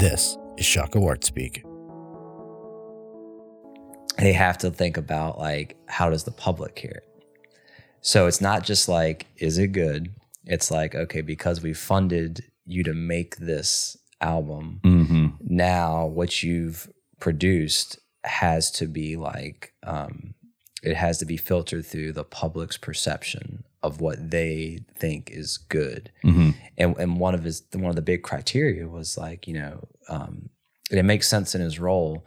This is Shaka Wart speak. they have to think about like how does the public hear it so it's not just like is it good it's like okay because we funded you to make this album Mm-hmm. now what you've produced has to be like um it has to be filtered through the public's perception of what they think is good Mm-hmm. And and one of his one of the big criteria was like you know um, and it makes sense in his role.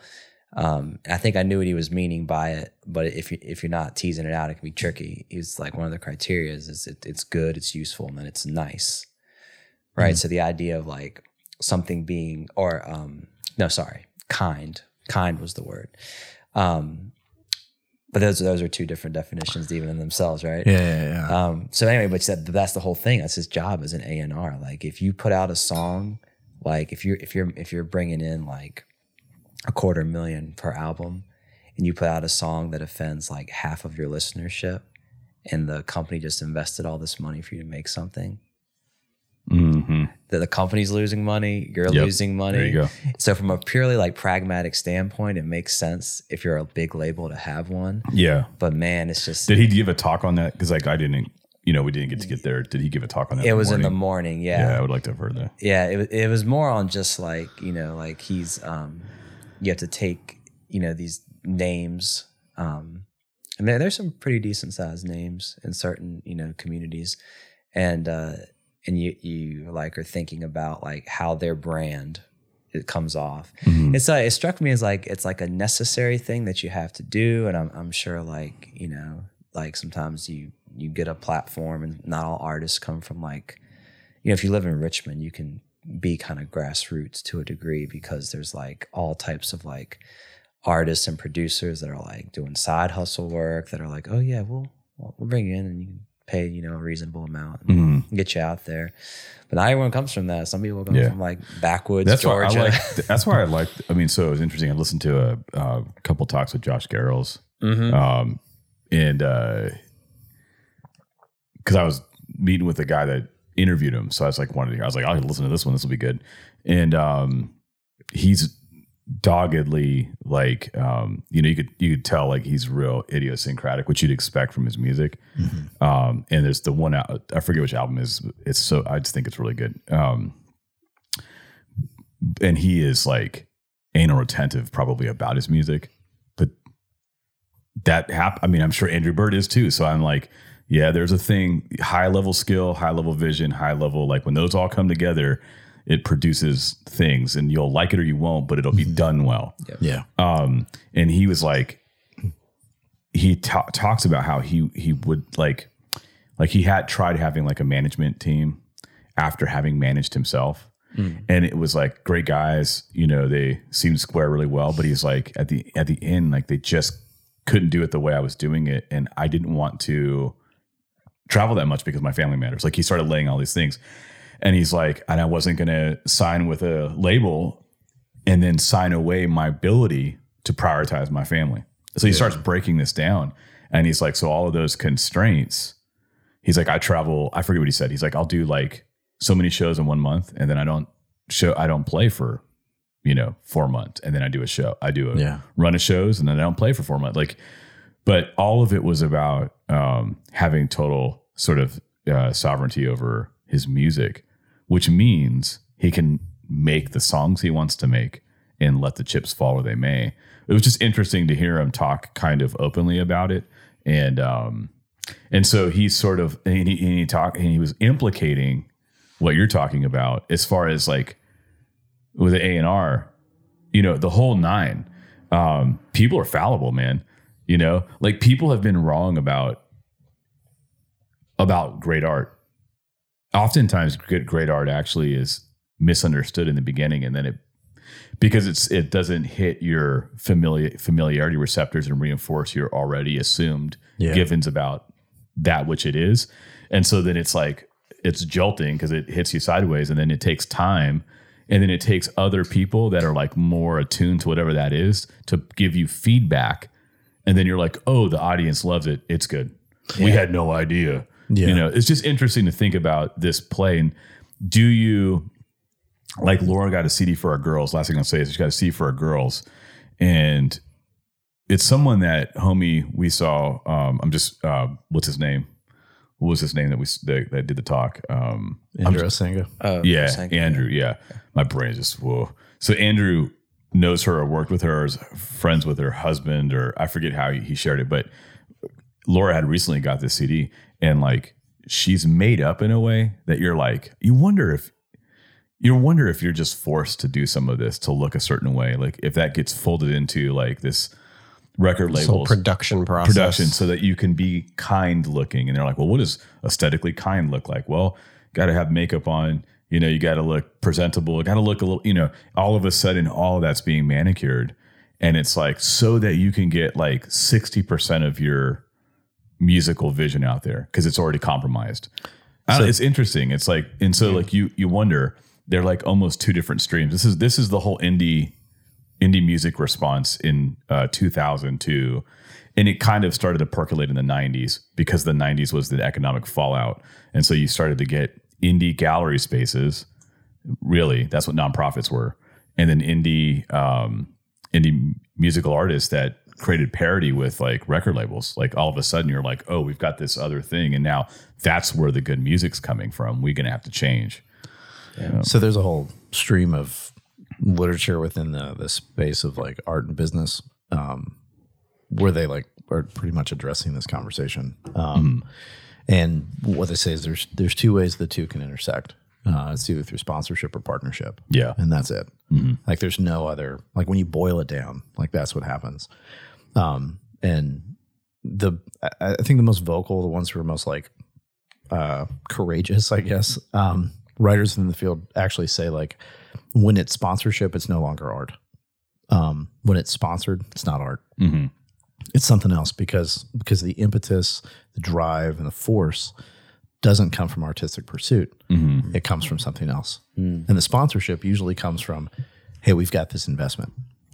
Um, I think I knew what he was meaning by it, but if you if you're not teasing it out, it can be tricky. He's like one of the criteria is, it, it's good, it's useful, and then it's nice, right? So the idea of like something being or um, no, sorry, kind, kind was the word. Um, but those those are two different definitions even in themselves, right? Yeah, yeah, yeah. Um, so anyway, but that, that's the whole thing. That's his job as an A and R. Like if you put out a song, like if you're if you're if you're bringing in like a quarter million per album, and you put out a song that offends like half of your listenership, and the company just invested all this money for you to make something, Mm-hmm. that the company's losing money, you're Yep. losing money. There you go. So from a purely like pragmatic standpoint, it makes sense if you're a big label to have one. Yeah. But man, it's just Did he give a talk on that? Because like I didn't, you know, we didn't get to get there. Did he give a talk on that? it was in the morning? yeah. Yeah. I would like to have heard that. yeah it, it was more on just like you know like he's um you have to take you know these names um and there, there's some pretty decent sized names in certain you know communities and uh and you you like are thinking about like how their brand it comes off Mhm. it's like it struck me as like it's like a necessary thing that you have to do and i'm, I'm sure like you know like sometimes you you get a platform and not all artists come from like you know if you live in richmond you can be kind of grassroots to a degree because there's like all types of like artists and producers that are like doing side hustle work that are like oh yeah we'll we'll bring you in and you can pay you know a reasonable amount and Mhm. get you out there but not everyone comes from that some people come Yeah. from like backwoods That's georgia why I like. That's why I like. I mean, so it was interesting. I listened to a, a couple talks with Josh Garrels, Mhm. um, and because I was meeting with the guy that interviewed him, so I was like, wanted to hear. I was like, I'll listen to this one. This will be good. And um, he's doggedly like, um, you know, you could you could tell like he's real idiosyncratic, which you'd expect from his music. Um, and there's the one out, I forget which album is. It's so I just think it's really good. Um, and he is like anal retentive probably about his music but that hap- i mean i'm sure andrew bird is too so i'm like yeah there's a thing high level skill high level vision high level like when those all come together it produces things and you'll like it or you won't but it'll be done well. Yeah. um and he was like he ta- talks about how he he would like like he had tried having like a management team after having managed himself. And it was like great guys you know they seemed to square really well but he's like at the at the end like they just couldn't do it the way i was doing it and i didn't want to travel that much because my family matters. Like he started laying all these things and he's like and i wasn't going to sign with a label and then sign away my ability to prioritize my family. So he starts breaking this down and he's like, so all of those constraints, he's like, I travel, I forget what he said. He's like, I'll do like so many shows in one month and then I don't show, I don't play for, you know, four months. And then I do a show, I do a Yeah. run of shows and then I don't play for four months. Like, but all of it was about um, having total sort of uh, sovereignty over his music, which means he can make the songs he wants to make and let the chips fall where they may. It was just interesting to hear him talk kind of openly about it, and um, and so he's sort of and he, and he and he was implicating what you're talking about as far as like with the A and R, you know, the whole nine. Um, people are fallible, man. You know, like people have been wrong about about great art. Oftentimes, good great art actually is misunderstood in the beginning, and then it because it's it doesn't hit your familiar familiarity receptors and reinforce your already assumed Yeah. givens about that which it is, and so then it's like it's jolting because it hits you sideways, and then it takes time. And then it takes other people that are like more attuned to whatever that is to give you feedback. And then you're like, oh, the audience loves it. It's good. We had no idea. Yeah. You know, it's just interesting to think about this play. And do you, like Laura got a CD for our girls. Last thing I'll say is she got a CD for our girls, and it's someone that homie we saw. Um, I'm just uh, what's his name? What was his name that we that, that did the talk? Um, Andrew Senga. Oh, yeah, Sanka, Andrew. Yeah. my brain is just whoa. So Andrew knows her or worked with her, or is friends with her husband, or I forget how he, he shared it. But Laura had recently got this CD, and like she's made up in a way that you're like, you wonder if you wonder if you're just forced to do some of this to look a certain way, like if that gets folded into like this record So labels production process. production so that you can be kind looking. And they're like, well, what does aesthetically kind look like? Well, got to have makeup on. You know, you got to look presentable. Got to look a little. You know, all of a sudden, all of that's being manicured, and it's like so that you can get like sixty percent of your musical vision out there because it's already compromised. I it's interesting. It's like, and so like you you wonder they're like almost two different streams. This is this is the whole indie indie music response in uh, 2002 and it kind of started to percolate in the 90s because the 90s was the economic fallout and so you started to get indie gallery spaces really that's what nonprofits were and then indie um, indie musical artists that created parity with like record labels like all of a sudden you're like oh we've got this other thing and now that's where the good music's coming from we're gonna have to change So there's a whole stream of literature within the the space of like art and business, um, where they like are pretty much addressing this conversation. Um, And what they say is there's there's two ways the two can intersect. Uh, it's either through sponsorship or partnership. Yeah. and that's it. Like there's no other. Like when you boil it down, like that's what happens. Um, and the I, I think the most vocal, the ones who are most like uh, courageous, I guess. Um, writers in the field actually say like when it's sponsorship, it's no longer art. Um, when it's sponsored, it's not art. Mhm. It's something else because because the impetus, the drive, and the force doesn't come from artistic pursuit. Mm-hmm. It comes from something else. And the sponsorship usually comes from, hey, we've got this investment.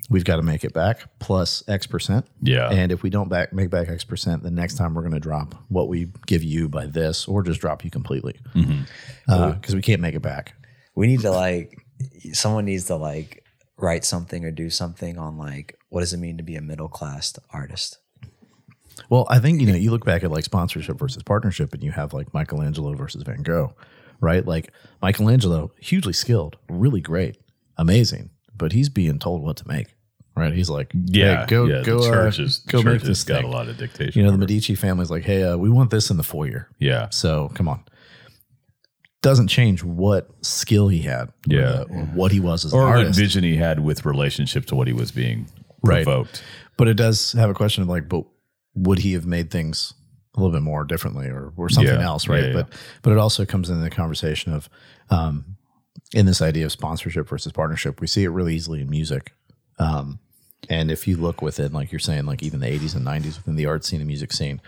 We've got to make it back plus X percent. Yeah. And if we don't back make back X percent, the next time we're going to drop what we give you by this, or just drop you completely mm-hmm. uh, because we can't make it back. we need to like someone needs to like write something or do something on like what does it mean to be a middle class artist Well, I think you know you look back at like sponsorship versus partnership, and you have like Michelangelo versus Van Gogh, right? Like Michelangelo, hugely skilled, really great, amazing, but he's being told what to make, right? He's like, Yeah, hey, go yeah, go the uh, church is the go make church this got thing. a lot of dictation. You know, the. Medici family's like, hey, uh, we want this in the foyer. yeah, So come on. Doesn't change what skill he had, or Yeah. the- or what he was as or an what vision he had with relationship to what he was being Right. provoked. But it does have a question of like, but would he have made things a little bit more differently or, or something Yeah. else, right? Yeah. But but it also comes into the conversation of um, in this idea of sponsorship versus partnership. We see it really easily in music. Um, and if you look within, like you're saying, like even the 80s and 90s within the art scene and music scene,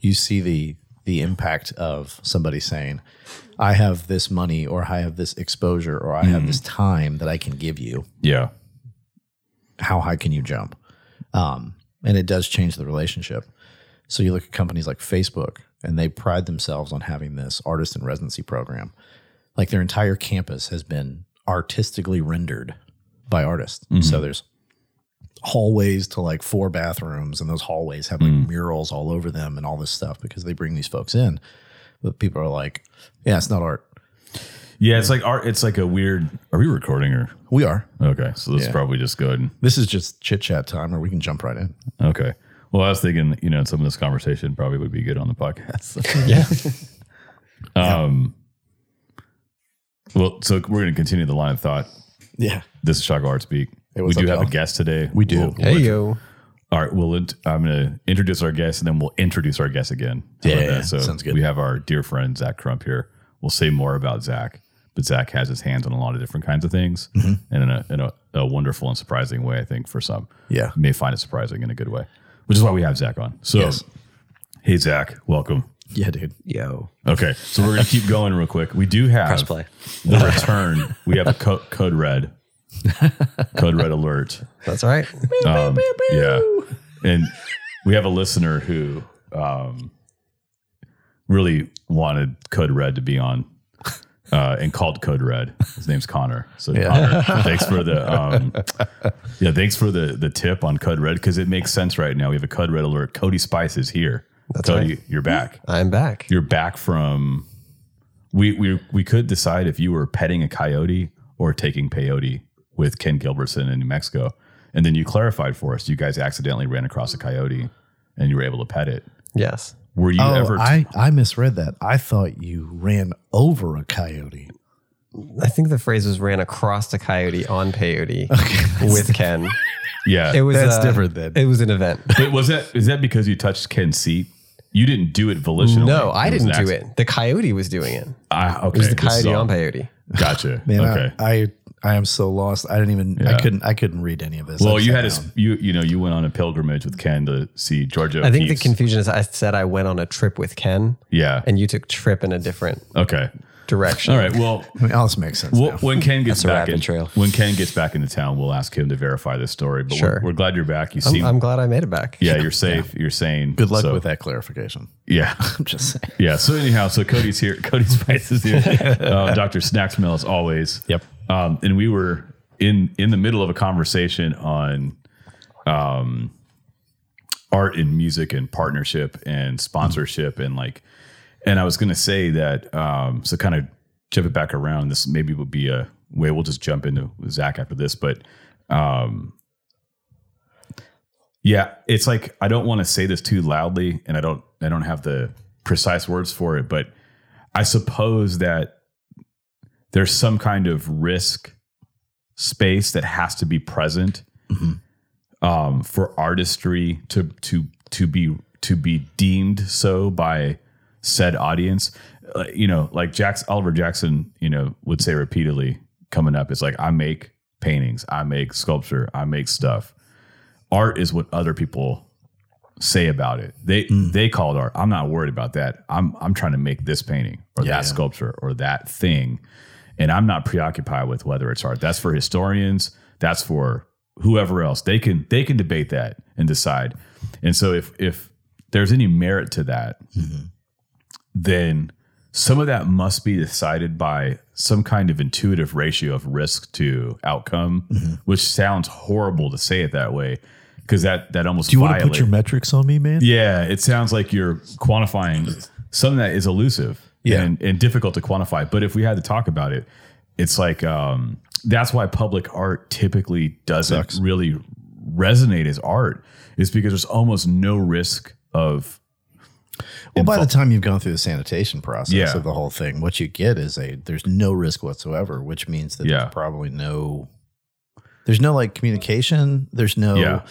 you see the the impact of somebody saying, "I have this money, or I have this exposure, or I have this time that I can give you." Yeah, how high can you jump? Um, and it does change the relationship. So you look at companies like Facebook, and they pride themselves on having this artist in residency program. Like their entire campus has been artistically rendered by artists. So there's hallways to like four bathrooms, and those hallways have like murals all over them and all this stuff because they bring these folks in. But people are like, yeah, it's not art. yeah. It's like art. It's like a weird. Are we recording or We are. okay? So let's Yeah. probably just go ahead. And, This is just chit chat time, or we can jump right in. okay. Well, I was thinking, you know, some of this conversation probably would be good on the podcast. Yeah. um. Well, so we're going to continue the line of thought. Yeah. This is Chaco Art Speak. We do up, have a y'all? guest today. We do. We'll- we'll Hey yo. All right. Well, int- I'm going to introduce our guest, and then we'll introduce our guest again. How Yeah. So sounds good. We have our dear friend Zach Crump here. We'll say more about Zach, but Zach has his hands on a lot of different kinds of things, Mm-hmm. and in, a, in a, a wonderful and surprising way. I think for some, Yeah. you may find it surprising in a good way, which is why we have Zach on. So, Yes. hey Zach, welcome. Yeah, dude. yo Okay, so we're gonna keep going real quick. We do have Press play. the return. We have a co- code red, code red alert. That's right. Um, yeah, and we have a listener who um, really wanted Code Red to be on uh, and called Code Red. His name's Connor. So Connor, thanks for the um, yeah, thanks for the the tip on Code Red because it makes sense right now. We have a Code Red alert. Cody Spice is here. That's Cody, right. you're back. I'm back. You're back from. We we we could decide if you were petting a coyote or taking peyote with Ken Gilbertson in New Mexico, and then you clarified for us. You guys accidentally ran across a coyote, and you were able to pet it. Yes. Were you Oh, ever? I, I misread that. I thought you ran over a coyote. I think the phrase was ran across the coyote on peyote okay, with Ken. yeah. It was That's uh, different then. It was an event. But was that is that because you touched Ken's seat? You didn't do it volitionally. No, I It was didn't do it. The coyote was doing it. Ah, okay. It was the coyote all- on peyote. Gotcha. Man, okay. I, I I am so lost. I didn't even Yeah. I couldn't I couldn't read any of this. well, you had a, down. s- you you know you went on a pilgrimage with Ken to see Georgia. I think the confusion is I said I went on a trip with Ken yeah. and you took trip in a different Okay. direction. All right. Well, I mean, all this makes sense. well now. when Ken gets back in, trail. when Ken gets back into town, we'll ask him to verify this story. But Sure. we're, we're glad you're back. You I'm, seem I'm glad I made it back. yeah, you're safe. You're sane. Good luck So, with that clarification. Yeah. I'm just saying. Yeah. So anyhow, so Cody's here. Cody Spice is here. Uh, Dr. Snacksmell as always. Yep. Um, and we were in in the middle of a conversation on um, art and music and partnership and sponsorship and like, and I was going to say that. Um, so kind of jump it back around. This maybe would be a way. We'll just jump into Zach after this, but. Um, yeah, it's like I don't want to say this too loudly, and I don't I don't have the precise words for it, but I suppose that there's some kind of risk space that has to be present um, for artistry to to to be to be deemed so by said audience. Uh, you know, like Jackson, Oliver Jackson, you know, would say repeatedly coming up, it's like I make paintings, I make sculpture, I make stuff. Art is what other people say about it. They they call it art. I'm not worried about that. I'm I'm trying to make this painting or that sculpture or that thing, and I'm not preoccupied with whether it's art. That's for historians. That's for whoever else. They can they can debate that and decide. And so if if there's any merit to that, mm-hmm. then some of that must be decided by some kind of intuitive ratio of risk to outcome, mm-hmm. which sounds horrible to say it that way because that that almost Do you want to put your metrics on me, man? yeah, it sounds like you're quantifying something that is elusive Yeah. and, and difficult to quantify. But if we had to talk about it, it's like um, that's why public art typically doesn't Sucks. really resonate as art, is because there's almost no risk of Well, by the time you've gone through the sanitation process Yeah. of the whole thing, what you get is a there's no risk whatsoever, which means that Yeah. there's probably no there's no like communication. There's no Yeah.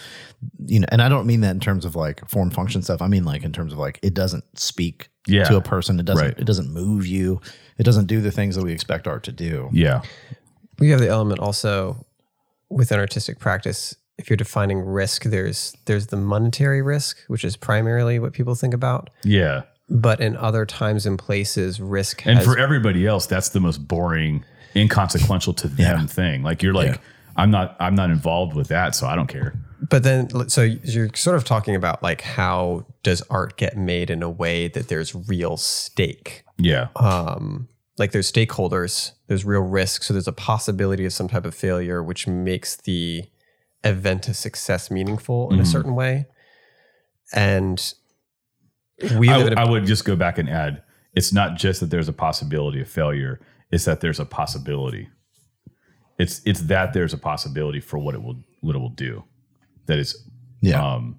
you know, and I don't mean that in terms of like form function stuff. I mean like in terms of like it doesn't speak Yeah. to a person. It doesn't Right. it doesn't move you. It doesn't do the things that we expect art to do. yeah, We have the element also within artistic practice. If you're defining risk, there's there's the monetary risk, which is primarily what people think about. yeah. But in other times and places, risk And has for everybody else, that's the most boring, inconsequential to them thing. Like you're like, I'm not I'm not involved with that, so I don't care. But then, so you're sort of talking about like how does art get made in a way that there's real stake? Yeah. Um, like there's stakeholders, there's real risk, so there's a possibility of some type of failure, which makes the event a success meaningful in a certain way. And we live I, in a I would just go back and add it's not just that there's a possibility of failure, it's that there's a possibility. It's it's that there's a possibility for what it will what it will do. That is Yeah. um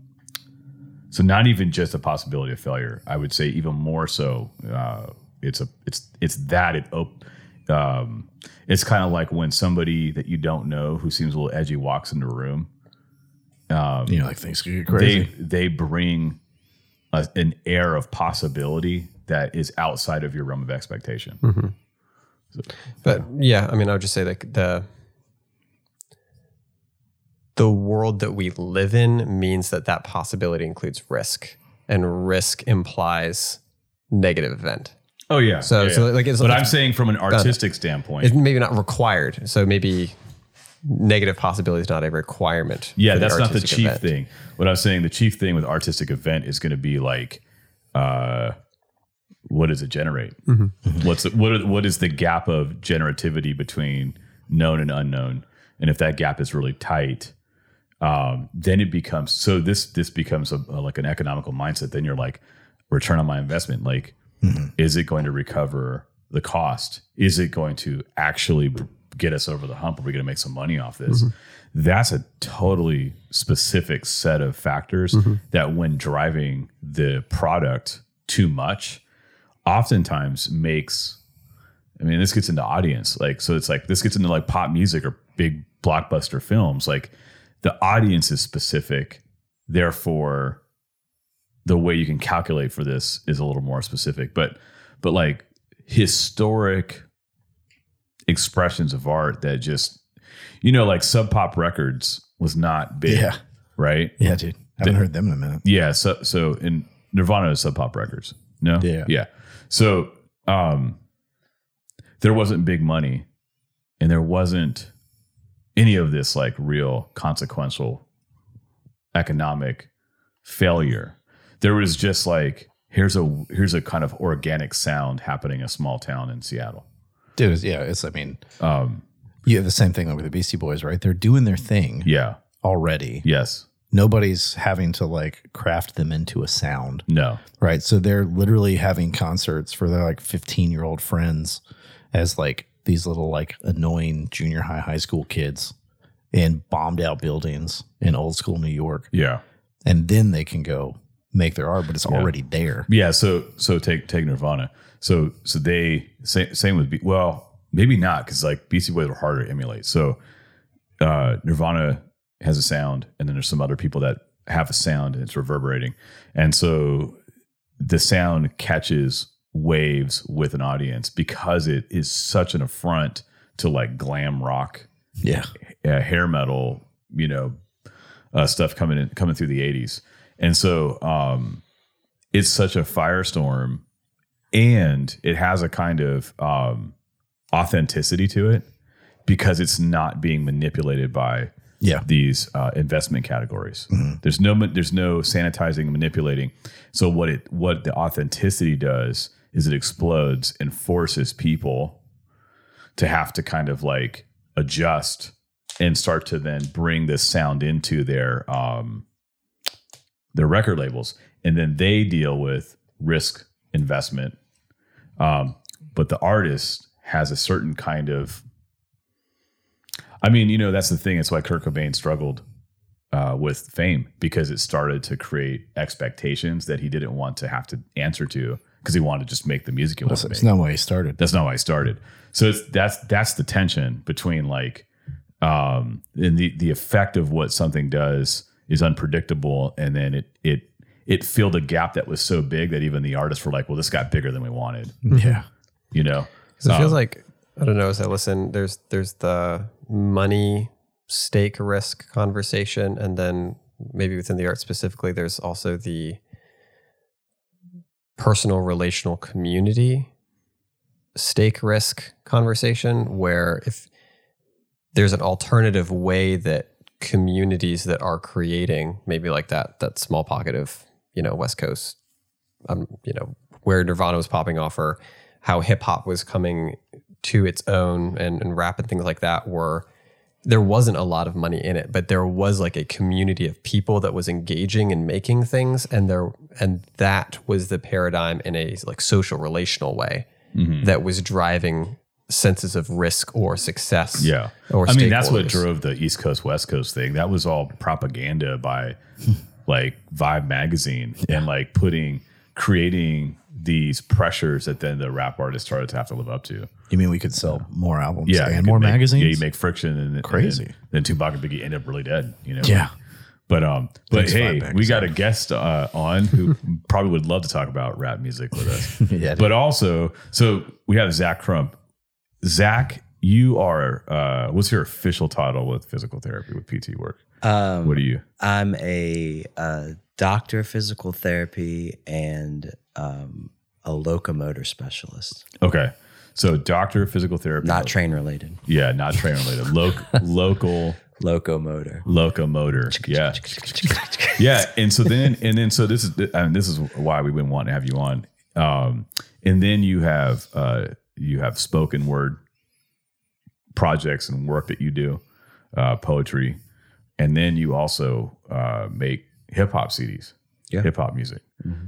so not even just a possibility of failure. I would say even more so uh it's a it's it's that it op- um it's kind of like when somebody that you don't know who seems a little edgy walks into a room you know, like things could get crazy. they they bring a, an air of possibility that is outside of your realm of expectation. But yeah, I mean, I would just say like the the world that we live in means that that possibility includes risk, and risk implies negative event. Oh yeah. So- Yeah, so, yeah. like, it's- but it's- I'm saying from an artistic standpoint. It's maybe not required. So maybe negative possibility is not a requirement. yeah, that's not the chief event. thing. What I was saying, the chief thing with artistic event is going to be like, uh, what does it generate? What's the, what are- what is the gap of generativity between known and unknown? And if that gap is really tight, um, then it becomes so this this becomes a, a- like an economical mindset. Then you're like return on my investment. Like, mm-hmm. is it going to recover the cost? Is it going to actually get us over the hump? Are we going to make some money off this? Mm-hmm. That's a totally specific set of factors mm-hmm. that, when driving the product too much, oftentimes makes. I mean, this gets into audience. Like, so it's like this gets into like pop music or big blockbuster films. Like, the audience is specific. Therefore, the way you can calculate for this is a little more specific. But, but like historic expressions of art that just, you know, like Sub Pop Records was not big, Yeah. right? Yeah, dude. I haven't heard them in a minute. Yeah. So so in Nirvana is Sub Pop Records. No. Yeah. Yeah. So um there wasn't big money and there wasn't any of this like real consequential economic failure. There was just like here's a here's a kind of organic sound happening in a small town in Seattle. Dude, yeah, it's I mean, Um you have the same thing with the Beastie Boys, right? They're doing their thing yeah. already. Yes. Nobody's having to like craft them into a sound. No. Right. So they're literally having concerts for their like 15 year old friends as like these little like annoying junior high, high school kids in bombed out buildings in old school New York. Yeah. And then they can go make their art, but it's already there. Yeah, so so take take Nirvana. So so they same same with Be- well maybe not because like Beastie Boys were harder to emulate. So uh, Nirvana has a sound, and then there's some other people that have a sound and it's reverberating, and so the sound catches waves with an audience because it is such an affront to like glam rock Yeah. uh, hair metal, you know, uh, stuff coming in coming through the '80s, and so um, it's such a firestorm, and it has a kind of um, authenticity to it because it's not being manipulated by Yeah. these uh, investment categories. There's no there's no sanitizing and manipulating. So what it what the authenticity does is it explodes and forces people to have to kind of like adjust and start to then bring this sound into their um their record labels. And then they deal with risk investment. Um but the artist has a certain kind of I mean, you know, that's the thing. It's why Kurt Cobain struggled uh, with fame because it started to create expectations that he didn't want to have to answer to because he wanted to just make the music he wanted That's, to make. that's not why he started. That's not why he started. So it's that's that's the tension between like um and the the effect of what something does is unpredictable and then it it it filled a gap that was so big that even the artists were like, well, this got bigger than we wanted, Yeah. you know? 'Cause it feels like I don't know as I listen. There's there's the money stake risk conversation, and then maybe within the art specifically, there's also the personal relational community stake risk conversation, where if there's an alternative way that communities that are creating maybe like that that small pocket of you know West Coast um, you know, where Nirvana was popping off or how hip hop was coming to its own and, and rap and things like that were there wasn't a lot of money in it, but there was like a community of people that was engaging and making things and there and that was the paradigm in a like social relational way mm-hmm. that was driving senses of risk or success. Yeah. Or I mean, that's what drove the East Coast, West Coast thing. That was all propaganda by like Vibe magazine and like putting, creating these pressures that then the rap artists started to have to live up to. You mean we could sell more albums Yeah. and more make- magazines? Yeah. You make friction and and Crazy. then, then Tupac and Biggie end up really dead, you know? yeah. But um, but Thanks, hey, we got a guest uh, on who probably would love to talk about rap music with us. Yeah. but also, so we have Zach Crump. Zach, you are uh, what's your official title with physical therapy with PT work? Um, What are you? I'm a, uh doctor of physical therapy and um, a locomotor specialist, Okay, so doctor of physical therapy, not train related. yeah, not train related, Loc- local Locomotor. locomotor, yeah, yeah. And so then, and then, so this is, and this is why we've been wanting to have you on. Um, and then you have uh, you have spoken word projects and work that you do, uh, poetry, and then you also uh, make hip hop CDs, Yeah. hip hop music.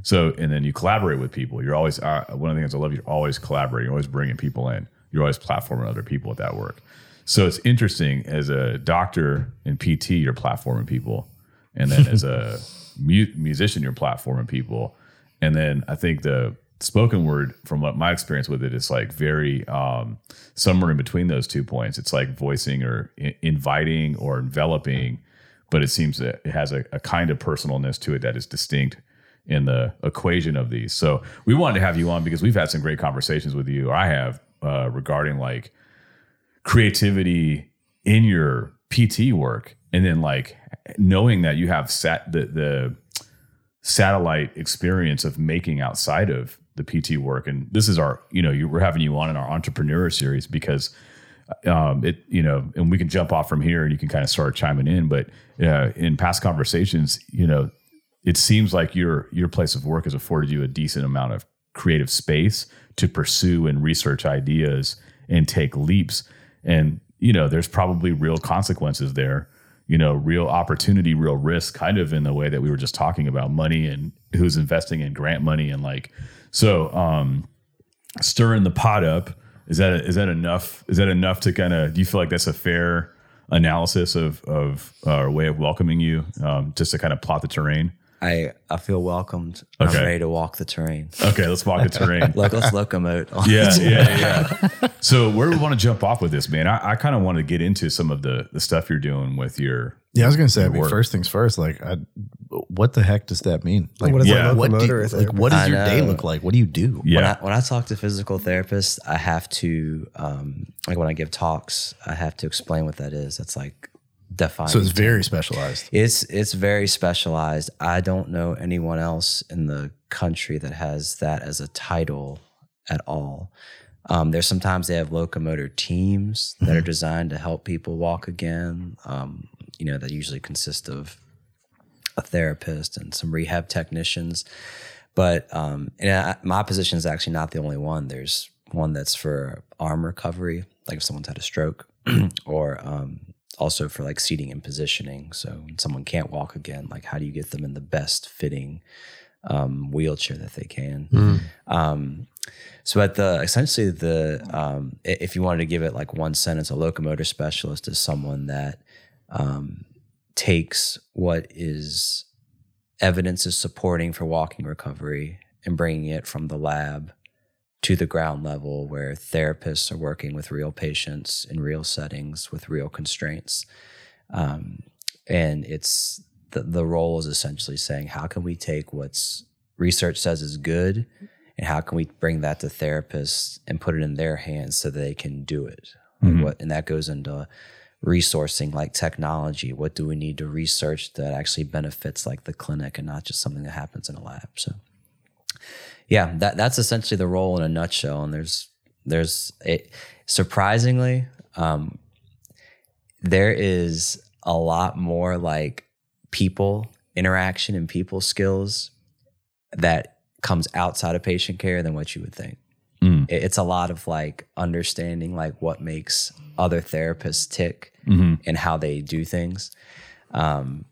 So and then you collaborate with people. You're always uh, one of the things I love. You're always collaborating. You're always bringing people in. You're always platforming other people at that work. So it's interesting as a doctor in PT, you're platforming people, and then as a mu- musician, you're platforming people, and then I think the spoken word, from what my experience with it, is like very um, somewhere in between those two points. It's like voicing or I- inviting or enveloping, but it seems that it has a, a kind of personalness to it that is distinct in the equation of these. So we wanted to have you on because we've had some great conversations with you. I have uh, regarding like creativity in your PT work, and then like knowing that you have sat the the satellite experience of making outside of the PT work. And this is our, you know, you, we're having you on in our entrepreneur series because um, it, you know, and we can jump off from here and you can kind of start chiming in. But uh, in past conversations, you know, it seems like your your place of work has afforded you a decent amount of creative space to pursue and research ideas and take leaps. And you know, there's probably real consequences there. You know, real opportunity, real risk, kind of in the way that we were just talking about money and who's investing in grant money and like so. um stirring the pot up is that is that enough is that enough to kind of do you feel like that's a fair analysis of of or way of welcoming you um, just to kind of plot the terrain I I feel welcomed. Okay. I'm ready to walk the terrain. okay let's walk the terrain Like let's locomote. yeah yeah yeah so where do we want to jump off with this man i, I kind of want to get into some of the the stuff you're doing with your Yeah, I was gonna say. I mean, first things first. Like, I, what the heck does that mean? Like, What is a what do you, like, what does your day look like? What do you do? When yeah I, when I talk to physical therapists, I have to um, like when I give talks, I have to explain what that is. It's like defining. So it's very specialized. It's it's very specialized. I don't know anyone else in the country that has that as a title at all. Um, there's sometimes they have locomotor teams that are designed to help people walk again. Um, you know, that usually consist of a therapist and some rehab technicians. But um, and I, my position is actually not the only one. There's one that's for arm recovery, like if someone's had a stroke, or um, also for like seating and positioning. So when someone can't walk again, like how do you get them in the best fitting um, wheelchair that they can? Um, so at the essentially the um, if you wanted to give it like one sentence, a locomotor specialist is someone that um, takes what is evidence is supporting for walking recovery and bringing it from the lab to the ground level where therapists are working with real patients in real settings with real constraints. Um, and it's the, the role is essentially saying, how can we take what's research says is good and how can we bring that to therapists and put it in their hands so they can do it? Like what, and that goes into resourcing like technology. What do we need to research that actually benefits like the clinic and not just something that happens in a lab? So yeah, that that's essentially the role in a nutshell. And there's there's it surprisingly, um, there is a lot more like people interaction and people skills that comes outside of patient care than what you would think. Mm. It- It's a lot of like understanding like what makes other therapists tick Mhm. and how they do things. Um,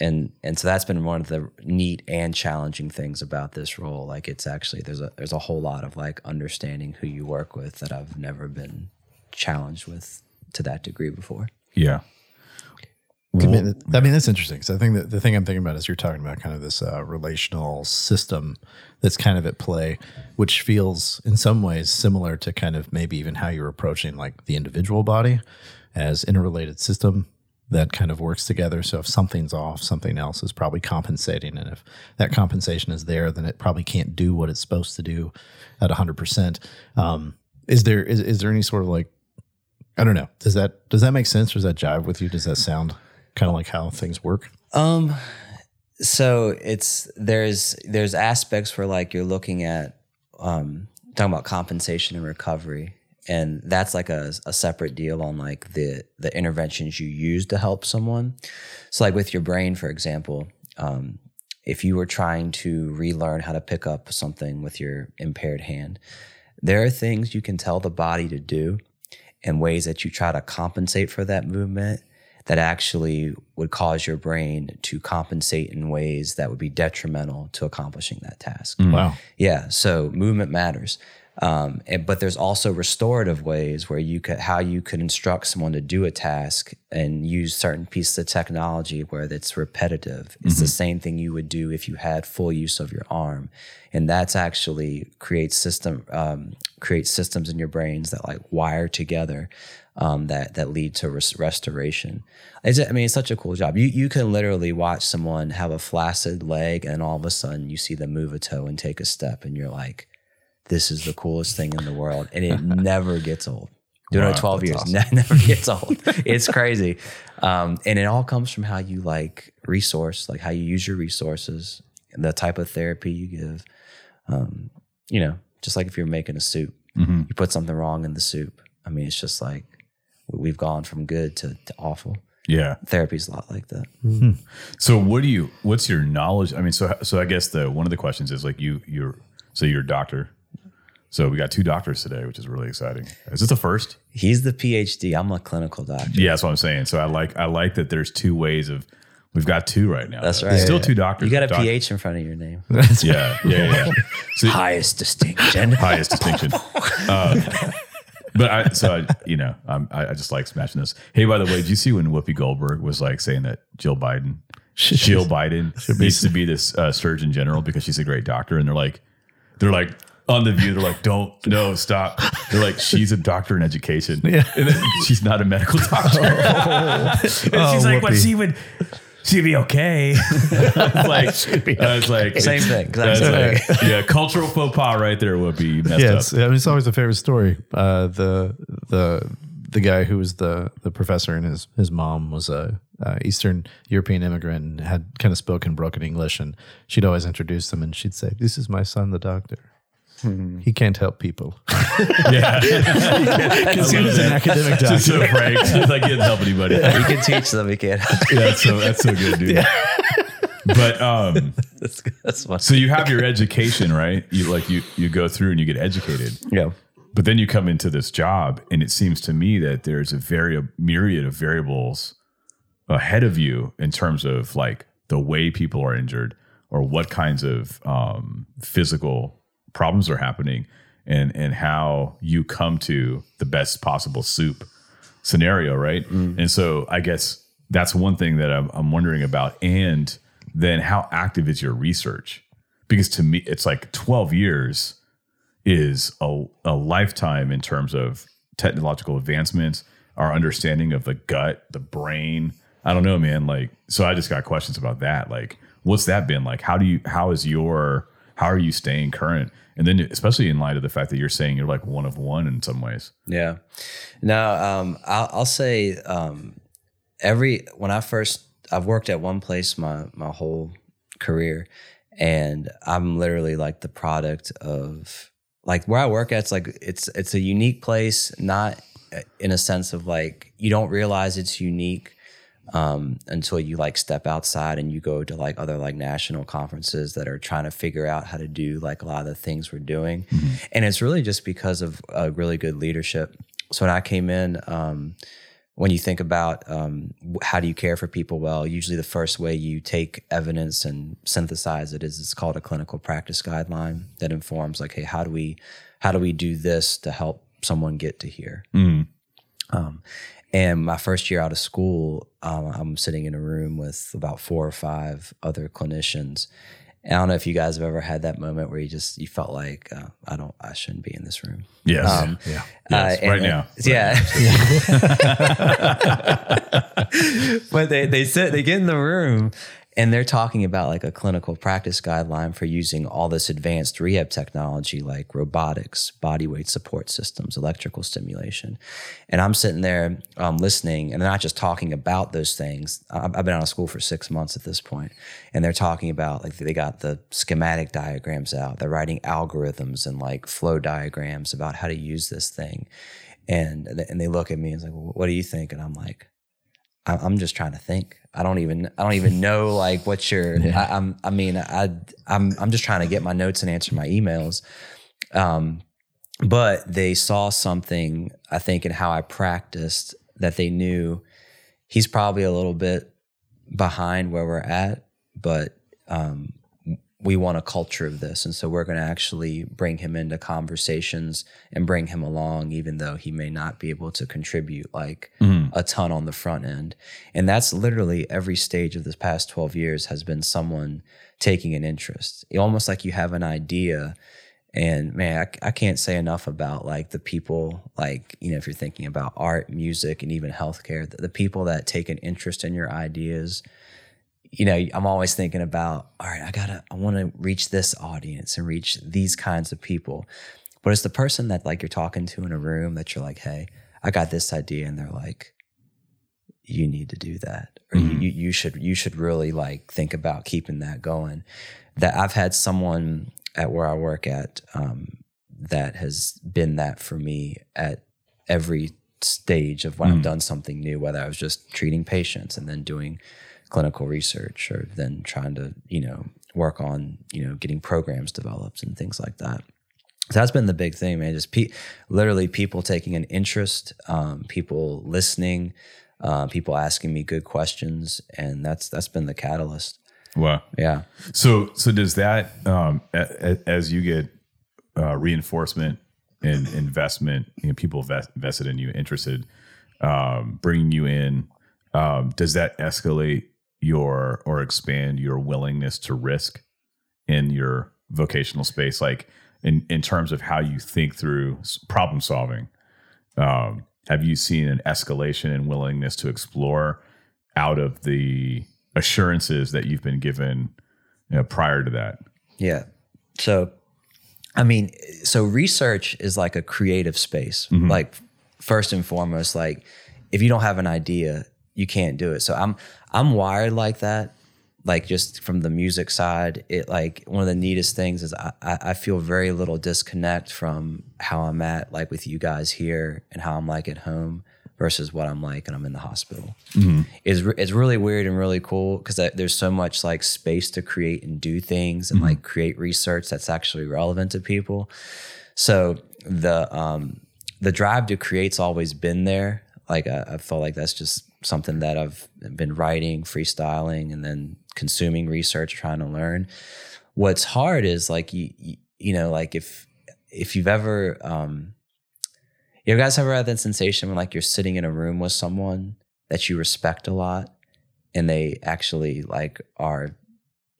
and and so that's been one of the neat and challenging things about this role. Like it's actually there's a there's a whole lot of like understanding who you work with that I've never been challenged with to that degree before. yeah I mean, I mean, that's interesting. So I think that the thing I'm thinking about is you're talking about kind of this uh, relational system that's kind of at play, which feels in some ways similar to kind of maybe even how you're approaching like the individual body as interrelated system that kind of works together. So if something's off, something else is probably compensating, and if that compensation is there, then it probably can't do what it's supposed to do at 100. percent um, Is there is, is there any sort of like I don't know. Does that does that make sense? Or does that jive with you? Does that sound kind of like how things work? Um, so it's there's there's aspects where like you're looking at um talking about compensation and recovery, and that's like a, a separate deal on like the the interventions you use to help someone. So like with your brain, for example, um, if you were trying to relearn how to pick up something with your impaired hand, there are things you can tell the body to do and ways that you try to compensate for that movement that actually would cause your brain to compensate in ways that would be detrimental to accomplishing that task. Wow. Yeah, so movement matters. Um, and, but there's also restorative ways where you could how you could instruct someone to do a task and use certain pieces of technology where it's repetitive. It's the same thing you would do if you had full use of your arm, and that's actually creates system um, creates systems in your brains that like wire together um, that that lead to res- restoration. It's, I mean, it's such a cool job. You you can literally watch someone have a flaccid leg, and all of a sudden you see them move a toe and take a step, and you're like, "This is the coolest thing in the world," and it never gets old. Doing Wow, it twelve years awesome. never gets old. it's crazy, um, and it all comes from how you like resource, like how you use your resources, and the type of therapy you give. Um, you know, just like if you're making a soup, Mm-hmm. you put something wrong in the soup. I mean, it's just like we've gone from good to, to awful. Yeah. Therapy's a lot like that. So what do you what's your knowledge? I mean, so so I guess the one of the questions is like you you're so you're a doctor. So we got two doctors today, which is really exciting. Is this the first? He's the PhD. I'm a clinical doctor. Yeah, that's what I'm saying. So I like I like that there's two ways of we've got two right now. That's There's right. Still two doctors. You got a Doc- PH in front of your name. That's Yeah, yeah, yeah. So Highest distinction. highest distinction. Uh, but I, so I, you know, I'm, I, I just like smashing this. Hey, by the way, did you see when Whoopi Goldberg was like saying that Jill Biden, Jill Biden needs to be this uh, Surgeon General because she's a great doctor, and they're like, they're like on the view, they're like, don't, no, stop. They're like, she's a doctor in education, Yeah. and then she's not a medical doctor. and she's like, but Whoopi. she would. She'd be okay. I was like, I was like, Same thing, exact That's same like, yeah, cultural faux pas right there, Whoopi. You messed Yeah, up. it's, I mean, it's always a favorite story. Uh, the the the guy who was the the professor and his his mom was a uh, Eastern European immigrant and had kind of spoken broken English, and she'd always introduce them, and she'd say, "This is my son, the doctor." He can't help people Yeah. because he was an academic Just doctor. so frank. Just like he didn't help anybody. You can teach them. You can't. Yeah, that's so that's so good, dude. But um, that's, that's fun. so you have your education, right? You like you you go through and you get educated. Yeah. But then you come into this job, and it seems to me that there's a very myriad of variables ahead of you in terms of like the way people are injured or what kinds of um, physical problems are happening, and and how you come to the best possible soup scenario, right? Mm. And so I guess that's one thing that I'm, I'm wondering about, and then how active is your research? Because to me, it's like 12 years is a, a lifetime in terms of technological advancements, our understanding of the gut, the brain. I don't know, man. Like, so I just got questions about that. Like, what's that been like? How do you, how is your, how are you staying current? And then, especially in light of the fact that you're saying you're like one of one in some ways. Yeah. No, um, I'll, I'll say um, every when I first I've worked at one place my my whole career, and I'm literally like the product of like where I work at. It's like it's it's a unique place, not in a sense of like you don't realize it's unique um, until you like step outside and you go to like other like national conferences that are trying to figure out how to do like a lot of the things we're doing. And it's really just because of uh, really good leadership. So when I came in, um, when you think about um, how do you care for people well, usually the first way you take evidence and synthesize it is it's called a clinical practice guideline that informs like, hey, how do we how do we do this to help someone get to here? Um, and my first year out of school, um, I'm sitting in a room with about four or five other clinicians. And I don't know if you guys have ever had that moment where you just you felt like uh, I don't I shouldn't be in this room. Yes. Um, yeah. Yes, uh, right and- now. Yeah. but they they sit they get in the room and they're talking about like a clinical practice guideline for using all this advanced rehab technology like robotics, body weight support systems, electrical stimulation. And I'm sitting there um, listening and they're not just talking about those things. I've been out of school for six months at this point, and they're talking about like they got the schematic diagrams out. They're writing algorithms and like flow diagrams about how to use this thing. And, and they look at me and it's like, well, what do you think? And I'm like, I'm just trying to think. I don't even I don't even know like what your I, I'm I mean I I'm I'm just trying to get my notes and answer my emails. Um, but they saw something I think in how I practiced that they knew he's probably a little bit behind where we're at, but um, we want a culture of this. And so we're going to actually bring him into conversations and bring him along, even though he may not be able to contribute like mm-hmm. a ton on the front end. And that's literally every stage of this past 12 years has been someone taking an interest. Almost like you have an idea. And man, I, I can't say enough about like the people, like, you know, if you're thinking about art, music, and even healthcare, the, the people that take an interest in your ideas you know, I'm always thinking about, all right, I gotta, I want to reach this audience and reach these kinds of people. But it's the person that like you're talking to in a room that you're like, hey, I got this idea, and they're like, you need to do that, or you, you you should you should really like think about keeping that going. That I've had someone at where I work at um, that has been that for me at every stage of when I've done something new, whether I was just treating patients and then doing clinical research or then trying to, you know, work on, you know, getting programs developed and things like that. So that's been the big thing, man. Just pe- literally people taking an interest, um, people listening, uh, people asking me good questions, and that's that's been the catalyst. Wow. Yeah. So, so does that um, a, a, as you get uh, reinforcement and investment, you know, people vest, vested in you, interested, um, bringing you in, um, does that escalate your or expand your willingness to risk in your vocational space, like in in terms of how you think through problem solving? Um, have you seen an escalation in willingness to explore out of the assurances that you've been given you know, prior to that? Yeah. So, I mean, so research is like a creative space. Like, first and foremost, like if you don't have an idea, you can't do it. So I'm I'm wired like that. Like just from the music side, it like one of the neatest things is I, I feel very little disconnect from how I'm at like with you guys here and how I'm like at home versus what I'm like and I'm in the hospital. It's re- it's really weird and really cool because there's so much like space to create and do things and like create research that's actually relevant to people. So the um the drive to create's always been there. Like I, I felt like that's just something that I've been writing, freestyling, and then consuming research, trying to learn. What's hard is like you you, you know like if if you've ever um you guys ever had that sensation when like you're sitting in a room with someone that you respect a lot and they actually like are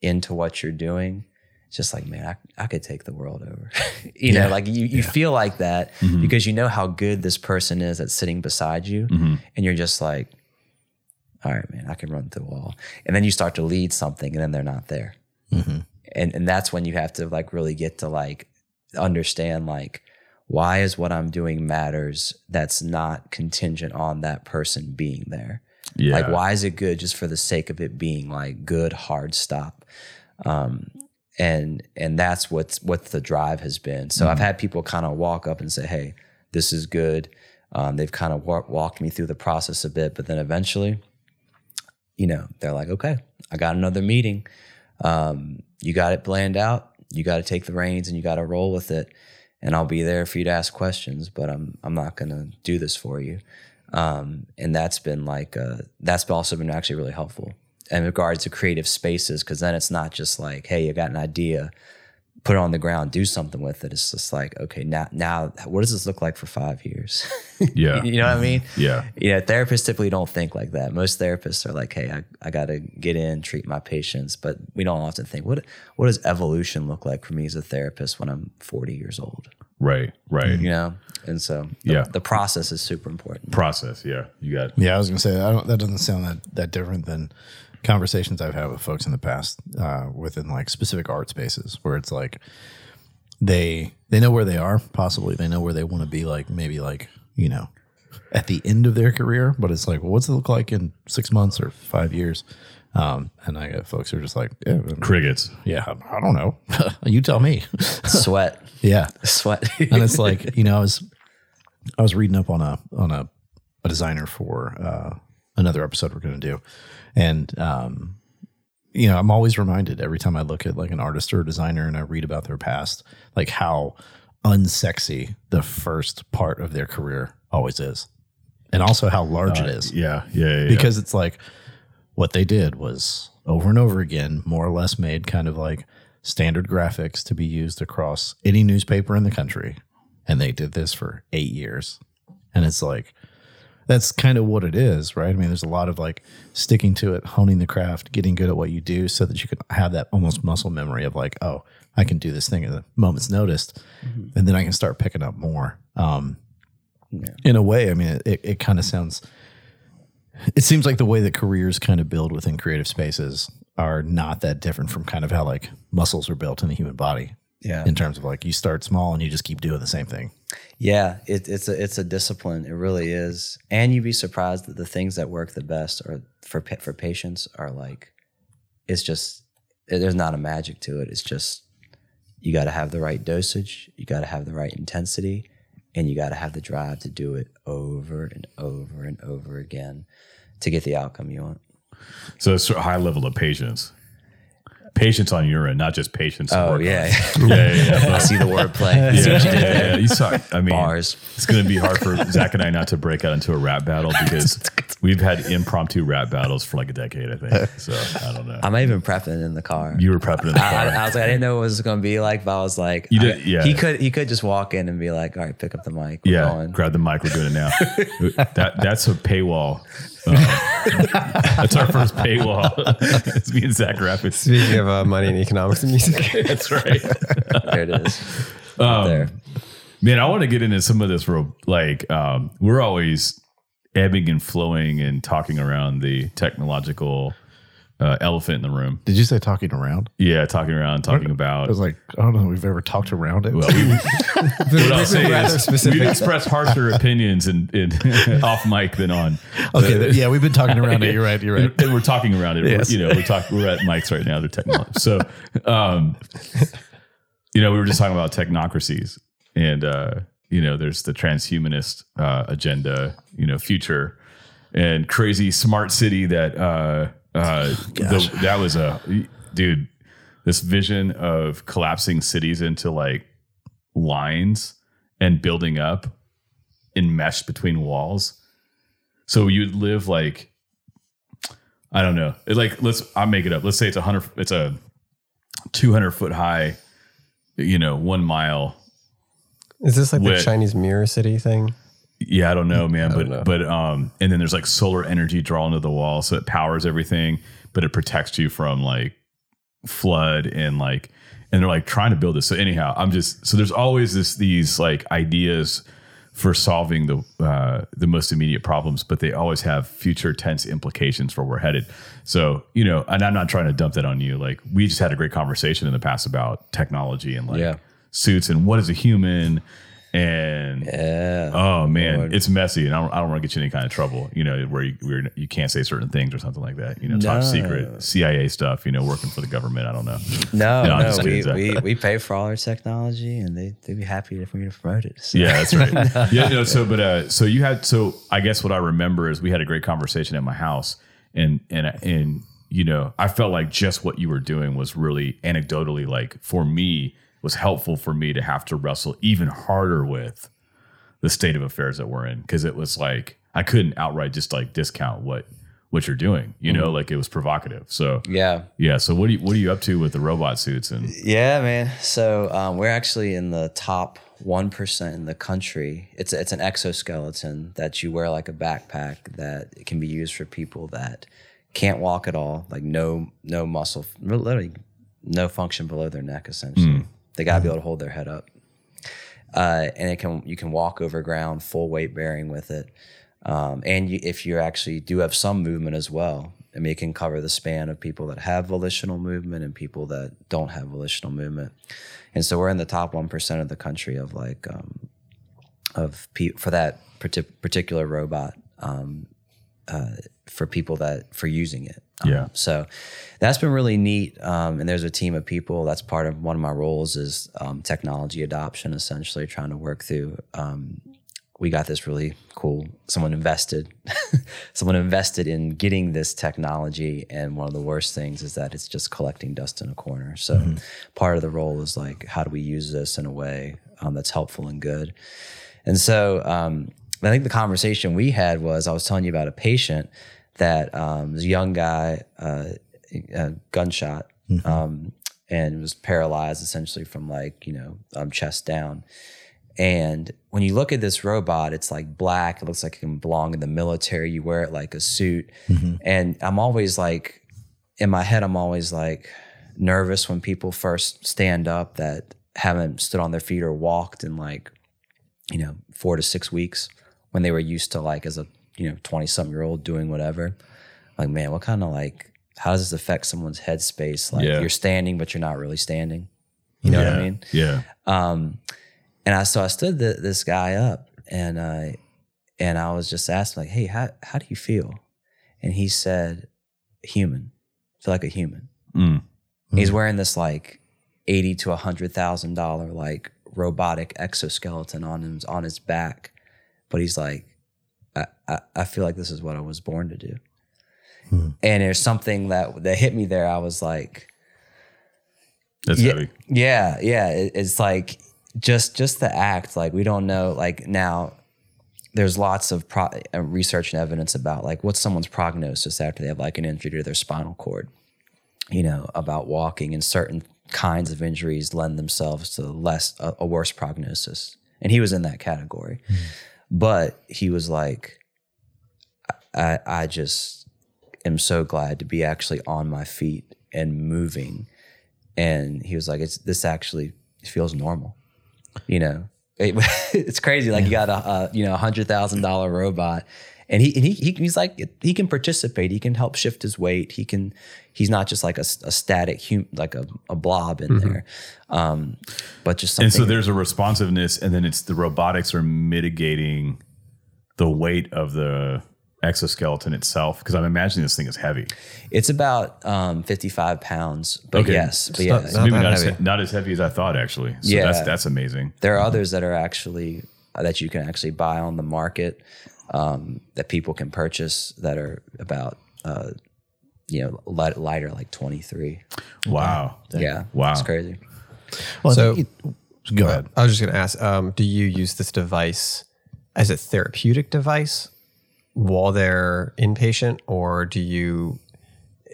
into what you're doing it's just like man i, I could take the world over. You know like you, you feel like that mm-hmm. because you know how good this person is that's sitting beside you mm-hmm. and you're just like all right man i can run through a wall and then you start to lead something and then they're not there. Mm-hmm. And and that's when you have to like really get to like understand like why is what i'm doing matters that's not contingent on that person being there? Yeah. like why is it good just for the sake of it being like good hard stop? Um and and that's what's what the drive has been. So i've had people kind of walk up and say hey this is good. Um, they've kind of wa- walked me through the process a bit but then eventually you know they're like okay i got another meeting. Um, you got it planned out. You got to take the reins and you got to roll with it and i'll be there for you to ask questions but i'm i'm not going to do this for you. Um, and that's been like uh, that's also been actually really helpful in regards to creative spaces because then it's not just like hey you got an idea put it on the ground do something with it it's just like okay now now what does this look like for five years Yeah. you know what i mean Yeah. you know therapists typically don't think like that most therapists are like hey i, I got to get in treat my patients but we don't often think what what does evolution look like for me as a therapist when i'm 40 years old Right. Right. you know and so the, Yeah. the process is super important Process. Yeah. You got. Yeah, I was gonna say I don't, that doesn't sound that that different than conversations I've had with folks in the past uh, within like specific art spaces where it's like they they know where they are possibly. They know where they want to be like maybe like you know at the end of their career but it's like well, what's it look like in six months or five years? Um, and I got folks who are just like yeah Crickets. yeah I don't know. You tell me. Sweat. Yeah. Sweat. And it's like you know I was I was reading up on a on a, a designer for uh, another episode we're going to do, and um, you know, I'm always reminded every time I look at like an artist or a designer and I read about their past, like how unsexy the first part of their career always is, and also how large it is Yeah, yeah, yeah. yeah. because it's like what they did was over and over again, more or less made kind of like standard graphics to be used across any newspaper in the country. And they did this for eight years. And it's like, that's kind of what it is, right? I mean, there's a lot of like sticking to it, honing the craft, getting good at what you do so that you can have that almost muscle memory of like, oh, I can do this thing at a moment's notice. And then I can start picking up more. Um, In a way, I mean, it, it kind of sounds it seems like the way that careers kind of build within creative spaces are not that different from kind of how like muscles are built in the human body. Yeah. In terms of like you start small and you just keep doing the same thing. Yeah, it, it's a it's a discipline. It really is, and you'd be surprised that the things that work the best are for for patients are like, it's just there's not a magic to it. It's just you got to have the right dosage, you got to have the right intensity, and you got to have the drive to do it over and over and over again to get the outcome you want. so it's a high level of patience. Patience on your end, not just patience. Oh yeah, yeah, yeah, yeah. I see the wordplay. I see yeah, what you did yeah, yeah. You saw. I mean, Bars. It's going to be hard for Zach and I not to break out into a rap battle because we've had impromptu rap battles for like a decade, I think. So I don't know. I'm even prepping in the car. you were prepping in the I, car. I was like, I didn't know what it was going to be like, but I was like, You did- I- yeah. He could, he could just walk in and be like, all right, pick up the mic. Yeah, going. grab the mic. We're doing it now. that that's a paywall. That's our first paywall. it's me and Zach Rapids. Speaking of uh, money and economics and music, That's right. There it is. Um, there. Man, I want to get into some of this real like um, we're always ebbing and flowing and talking around the technological uh, elephant in the room. Did you say talking around? Yeah, talking around, talking about. I was like, I don't know if we've ever talked around it. well, we, what I'll say is specific. we express harsher opinions in, in off mic than on. okay, th- yeah, we've been talking around it. You're right. You're right. And we're talking around it. Yes. You know, we're talking. We're at mics right now. They're technology. So, um, you know, we were just talking about technocracies, and uh, you know, there's the transhumanist uh, agenda. You know, future and crazy smart city that uh, uh, the, that was a dude. This vision of collapsing cities into like lines and building up enmeshed between walls. So you'd live like I don't know. It like let's I'll make it up. Let's say it's a hundred it's a two hundred foot high, you know, one mile. is this like Wit. the Chinese mirror city thing? Yeah, I don't know, man. but know. but um and then there's like solar energy drawn to the wall, so it powers everything, but it protects you from like flood and like and they're like trying to build this. So anyhow, I'm just so there's always this these like ideas for solving the uh, the most immediate problems, but they always have future tense implications for where we're headed. So you know, and I'm not trying to dump that on you. Like we just had a great conversation in the past about technology and like Yeah. suits and what is a human and Yeah. oh man, it's messy, and I don't, I don't want to get you any kind of trouble. You know, where you where you can't say certain things or something like that. You know, top No. secret CIA stuff. You know, working for the government. I don't know. no, No, no, we, we, we pay for all our technology and they, they'd be happy if we promote it. So. Yeah, that's right. yeah, no. So, but uh, so you had so I guess what I remember is we had a great conversation at my house, and and and you know I felt like just what you were doing was really anecdotally like for me was helpful for me to have to wrestle even harder with the state of affairs that we're in because it was like I couldn't outright just like discount what what you're doing. You know, like it was provocative. So Yeah. yeah. So what are you what are you up to with the robot suits and Yeah, man. So um, we're actually in the top one percent in the country. It's it's an exoskeleton that you wear like a backpack that can be used for people that can't walk at all, like no no muscle, literally no function below their neck. Essentially, they got to be able to hold their head up, uh, and it can you can walk over ground full weight bearing with it. Um, and you, if you actually do have some movement as well, I mean, it can cover the span of people that have volitional movement and people that don't have volitional movement. And so we're in the top one percent of the country of like um, of pe- for that parti- particular robot um, uh, for people that for using it. Um, Yeah. So that's been really neat. Um, and there's a team of people. That's part of one of my roles is um, technology adoption, essentially trying to work through um, we got this really cool. Someone invested, someone invested in getting this technology, and one of the worst things is that it's just collecting dust in a corner. So part of the role is like, how do we use this in a way um, that's helpful and good? And so um, I think the conversation we had was I was telling you about a patient that um, was a young guy, uh, a gunshot, um, and was paralyzed essentially from like you know um, chest down. And when you look at this robot, it's like black. It looks like it can belong in the military. You wear it like a suit. And I'm always like, in my head, I'm always like nervous when people first stand up that haven't stood on their feet or walked in like, you know, four to six weeks when they were used to like as a, you know, 20 something year old doing whatever. Like, man, what kind of like, how does this affect someone's headspace? Like Yeah. you're standing, but you're not really standing. You know what I mean? Yeah. Um, and I so I stood the, this guy up and I and I was just asking like, hey, how how do you feel? And he said, human. feel like a human. Mm. He's wearing this like eighty to a hundred thousand dollar like robotic exoskeleton on him on his back, but he's like, I, I, I feel like this is what I was born to do. And there's something that that hit me there. I was like, That's yeah, heavy. Yeah, yeah. It, it's like just just the act. Like we don't know. Like now, there's lots of pro- uh, research and evidence about like what's someone's prognosis after they have like an injury to their spinal cord. You know about walking and certain kinds of injuries lend themselves to less a, a worse prognosis, and he was in that category. But he was like, I I just am so glad to be actually on my feet and moving. And he was like it's this actually feels normal you know? It- it's crazy. Like you got a, a you know a hundred thousand dollar robot and he, and he he he's like he can participate he can help shift his weight he can he's not just like a static hum, like a, a blob in there um but just something And so there's a responsiveness, and then it's the robotics are mitigating the weight of the exoskeleton itself. Because I'm imagining this thing is heavy. it's about um 55 pounds but Okay. yes but yeah not- not Maybe not as, heavy. not as heavy as I thought, actually. So Yeah. that's that's amazing. There are others that are actually uh, that you can actually buy on the market um, that people can purchase that are about uh, you know light, lighter like 23 Wow. yeah Wow. it's crazy Well, I So- it- go ahead. I was just going to ask um, do you use this device as a therapeutic device while they're inpatient, or do you,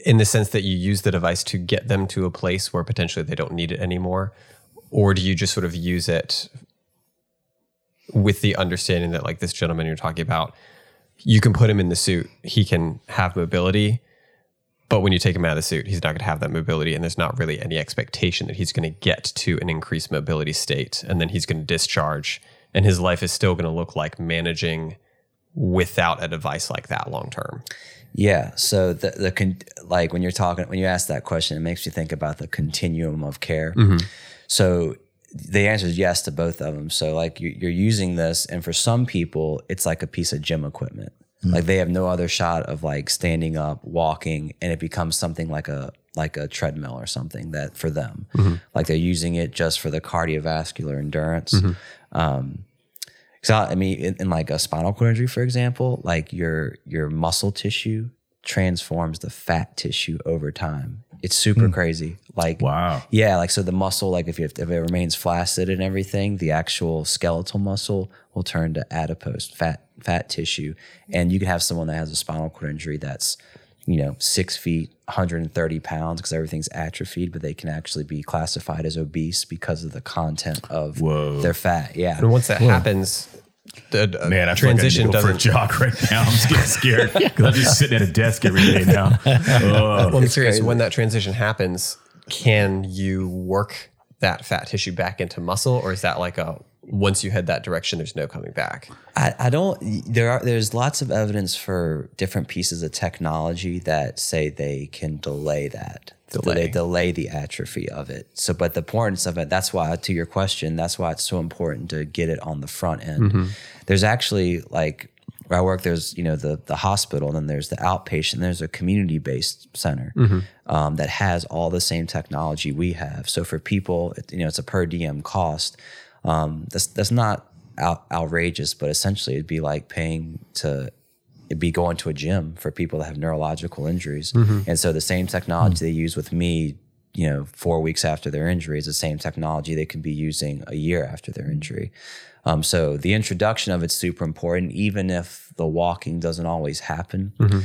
in the sense that you use the device to get them to a place where potentially they don't need it anymore? Or do you just sort of use it with the understanding that, like this gentleman you're talking about, you can put him in the suit, he can have mobility, but when you take him out of the suit, he's not going to have that mobility, and there's not really any expectation that he's going to get to an increased mobility state, and then he's going to discharge, and his life is still going to look like managing without a device like that long term. yeah so the the con- like when you're talking when you ask that question it makes you think about the continuum of care. Mm-hmm. So the answer is yes to both of them so like you, you're using this and for some people it's like a piece of gym equipment. Mm. Like they have no other shot of like standing up walking and it becomes something like a like a treadmill or something that for them. Mm-hmm. Like they're using it just for the cardiovascular endurance. Mm-hmm. Um so I mean, in, in like a spinal cord injury, for example, like your your muscle tissue transforms the fat tissue over time. It's super hmm. crazy. Like Wow. yeah, like so the muscle, like if you if it remains flaccid and everything, the actual skeletal muscle will turn to adipose fat fat tissue, and you can have someone that has a spinal cord injury that's you know six feet, 130 pounds because everything's atrophied, but they can actually be classified as obese because of the content of Whoa. their fat. Yeah, And once that happens, the uh, Man, I transition feel like I need to go for a doesn't. jog right now. I'm just getting scared because I'm just sitting at a desk every day now. Well, I'm curious when that transition happens, can you work that fat tissue back into muscle, or is that like a once you head that direction, there's no coming back? I, I don't. There are there's lots of evidence for different pieces of technology that say they can delay that. Delay. They delay the atrophy of it. So, but the importance of it. That's why, to your question, that's why it's so important to get it on the front end. There's actually like where I work. There's you know the the hospital, and then there's the outpatient. There's a community based center um, that has all the same technology we have. So for people, it- you know, it's a per diem cost. Um, that's that's not out, outrageous, but essentially it'd be like paying to be going to a gym for people that have neurological injuries. Mm-hmm. And so the same technology mm-hmm. they use with me, you know, four weeks after their injury is the same technology they could be using a year after their injury. Um, so the introduction of it's super important, even if the walking doesn't always happen. Mm-hmm.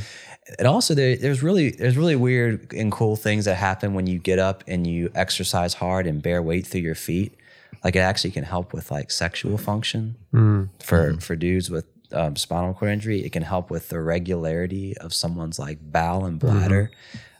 And also, there, there's really there's really weird and cool things that happen when you get up and you exercise hard and bear weight through your feet. Like it actually can help with like sexual function mm. for for dudes with um, spinal cord injury. It can help with the regularity of someone's like bowel and bladder.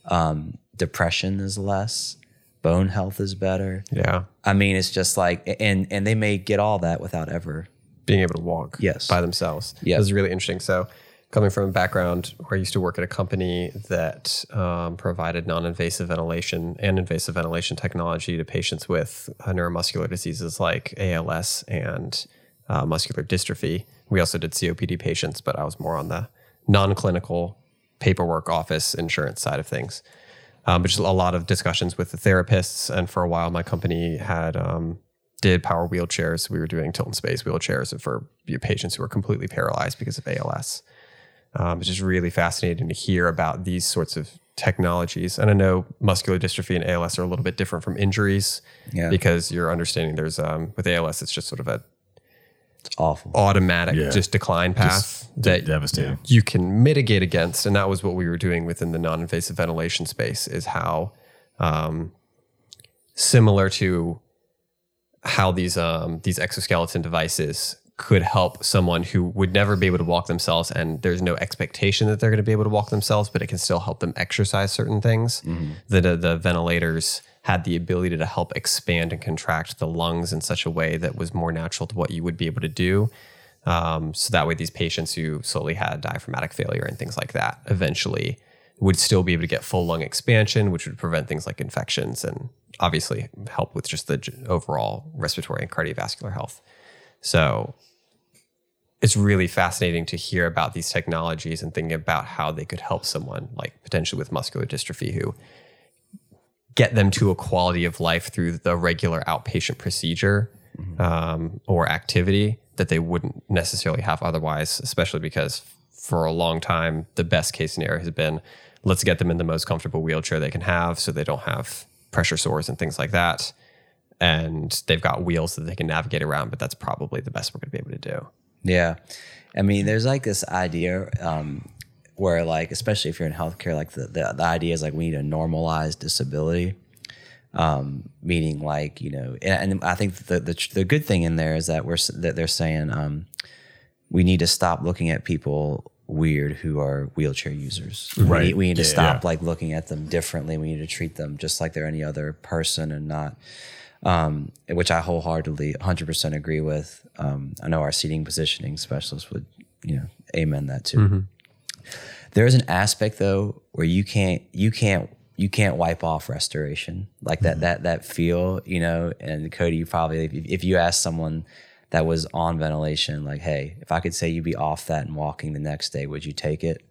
Um, depression is less. Bone health is better. Yeah. I mean, it's just like, and and they may get all that without ever. Being able to walk Yes. by themselves. Yeah. This is really interesting. So, coming from a background where I used to work at a company that um, provided non invasive ventilation and invasive ventilation technology to patients with uh, neuromuscular diseases like ALS and uh, muscular dystrophy. We also did COPD patients, but I was more on the non clinical paperwork office insurance side of things. Um, but just a lot of discussions with the therapists. And for a while, my company had um, did power wheelchairs. We were doing tilt in space wheelchairs for patients who are completely paralyzed because of ALS. Um, it's just really fascinating to hear about these sorts of technologies. And I know muscular dystrophy and ALS are a little bit different from injuries Yeah. because you're understanding there's um, with ALS, it's just sort of a It's awful. automatic Yeah. just decline path that devastating. you can mitigate against. And that was what we were doing within the non-invasive ventilation space is how um, similar to how these um, these exoskeleton devices could help someone who would never be able to walk themselves and there's no expectation that they're going to be able to walk themselves but it can still help them exercise certain things the, the the ventilators had the ability to help expand and contract the lungs in such a way that was more natural to what you would be able to do. Um, so that way these patients who slowly had diaphragmatic failure and things like that eventually would still be able to get full lung expansion which would prevent things like infections and obviously help with just the overall respiratory and cardiovascular health. So it's really fascinating to hear about these technologies and thinking about how they could help someone like potentially with muscular dystrophy who get them to a quality of life through the regular outpatient procedure um, or activity that they wouldn't necessarily have otherwise, especially because for a long time, the best case scenario has been let's get them in the most comfortable wheelchair they can have so they don't have pressure sores and things like that. And they've got wheels that they can navigate around, but that's probably the best we're going to be able to do. Yeah. I mean, there's like this idea um, where, like, especially if you're in healthcare, like the, the, the idea is like we need to normalize disability. Um, meaning like, you know, and, and I think the, the, the good thing in there is that we're, that they're saying um, we need to stop looking at people weird who are wheelchair users. We Right. need, we need to Yeah. stop Yeah. like looking at them differently. We need to treat them just like they're any other person and not um, which I wholeheartedly 100% agree with. Um, I know our seating positioning specialist would, you know, amen that too. There is an aspect though where you can't, you can't, you can't wipe off restoration like that, that, that feel, you know, and Cody, you probably, if, if you ask someone that was on ventilation, like, Hey, if I could say you'd be off that and walking the next day, would you take it?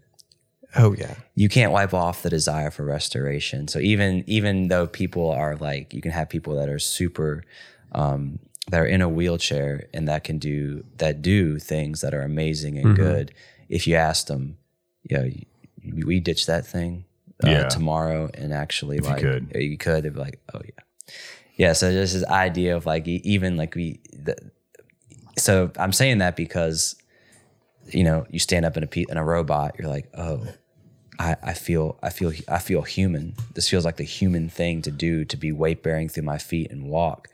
Oh, yeah. you can't wipe off the desire for restoration. So even even though people are like, you can have people that are super, um, that are in a wheelchair and that can do that do things that are amazing and good. If you ask them, know, you- we ditch that thing uh, Yeah. tomorrow and actually you like could. you could, they'd be like, oh yeah, yeah. So there's this idea of like even like we. The, so I'm saying that because you know you stand up in a pe- in a robot, you're like, oh, I, I feel I feel I feel human. This feels like the human thing to do to be weight bearing through my feet and walk.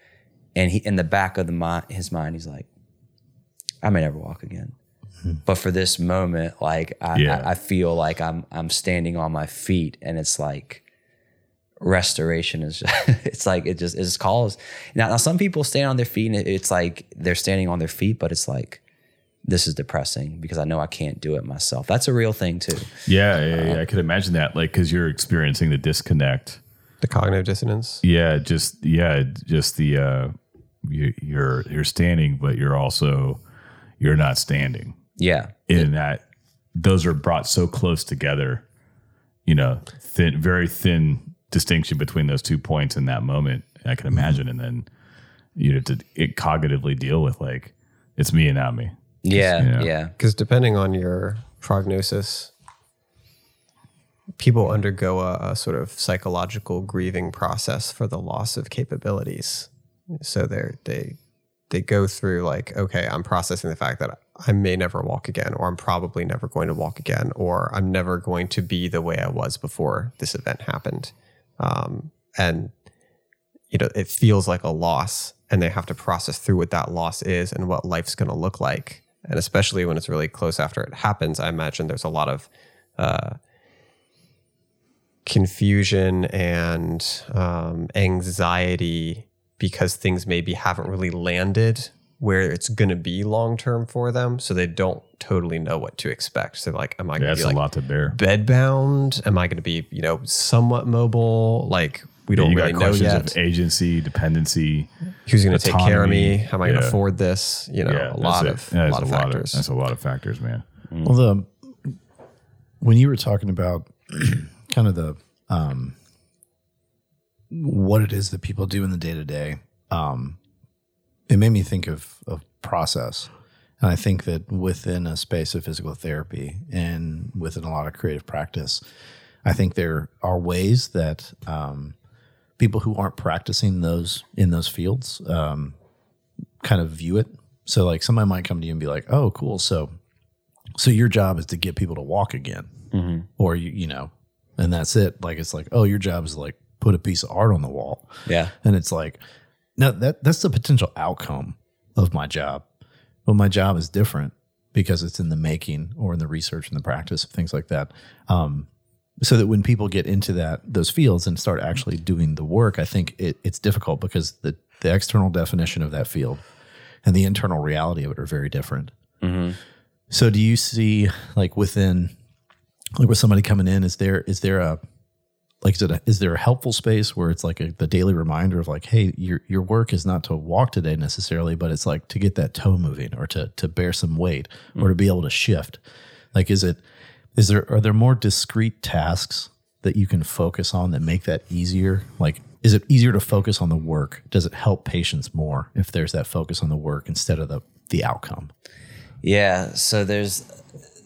And he in the back of the mind, his mind, he's like, I may never walk again. But for this moment, like I, Yeah. I, I feel like I'm I'm standing on my feet, and it's like restoration is it's like it just it just calls. Now, now some people stand on their feet, and it's like they're standing on their feet, but it's like this is depressing because I know I can't do it myself. That's a real thing too. Yeah, yeah, yeah. I could imagine that, like, because you're experiencing the disconnect. The cognitive dissonance. Yeah, just yeah, just the uh, you, you're you're standing, but you're also you're not standing. Yeah. In that, those are brought so close together. You know, thin, very thin distinction between those two points in that moment. I can mm-hmm. imagine, and then you have to it cognitively deal with like It's me and not me. Yeah, you know. yeah. Because depending on your prognosis, people undergo a, a sort of psychological grieving process for the loss of capabilities. So they they they go through like, okay, I'm processing the fact that I may never walk again, or I'm probably never going to walk again, or I'm never going to be the way I was before this event happened. Um, and you know, it feels like a loss, and they have to process through what that loss is and what life's going to look like. And especially when it's really close after it happens, I imagine there's a lot of uh, confusion and um, anxiety because things maybe haven't really landed where it's going to be long term for them. So they don't totally know what to expect. So, like, am I going to That's be a lot to bear. bed bound? Am I going to be, you know, somewhat mobile? Like, we don't you really got know questions yet. of agency, dependency. Who's going to take care of me? How am I going to afford this? You know, yeah, a lot that's of a lot of factors. that's a lot of factors, man. Well, the when you were talking about kind of the um, what it is that people do in the day to day, um, it made me think of of process, and I think that within a space of physical therapy and within a lot of creative practice, I think there are ways that um, people who aren't practicing those in those fields um, kind of view it. So, like, somebody might come to you and be like, "Oh, cool. So, so your job is to get people to walk again, or you, you know, and that's it. Like, it's like, oh, your job is like put a piece of art on the wall, Yeah. and it's like, no, that that's the potential outcome of my job. But my job is different because it's in the making or in the research and the practice of things like that. Um, so that when people get into that those fields and start actually doing the work, I think it, it's difficult because the the external definition of that field and the internal reality of it are very different. So do you see like within like with somebody coming in, is there is there a like is, a, is there a helpful space where it's like a, the daily reminder of like, hey, your your work is not to walk today necessarily, but it's like to get that toe moving or to to bear some weight or to be able to shift. Like, is it is there are there more discrete tasks that you can focus on that make that easier? Like, is it easier to focus on the work? Does it help patients more if there's that focus on the work instead of the the outcome? Yeah. So there's,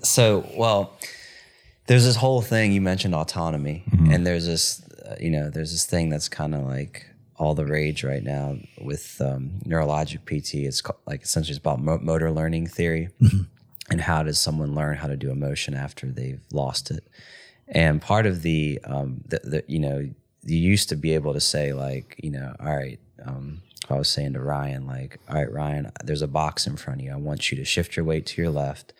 so, well, there's this whole thing you mentioned autonomy, and there's this, uh, you know, there's this thing that's kind of like all the rage right now with um, neurologic PT. It's called, like essentially it's about mo- motor learning theory, and how does someone learn how to do emotion after they've lost it. And part of the, um, the, the you know, you used to be able to say like, you know, all right, um, I was saying to Ryan, like, all right, Ryan, there's a box in front of you. I want you to shift your weight to your left.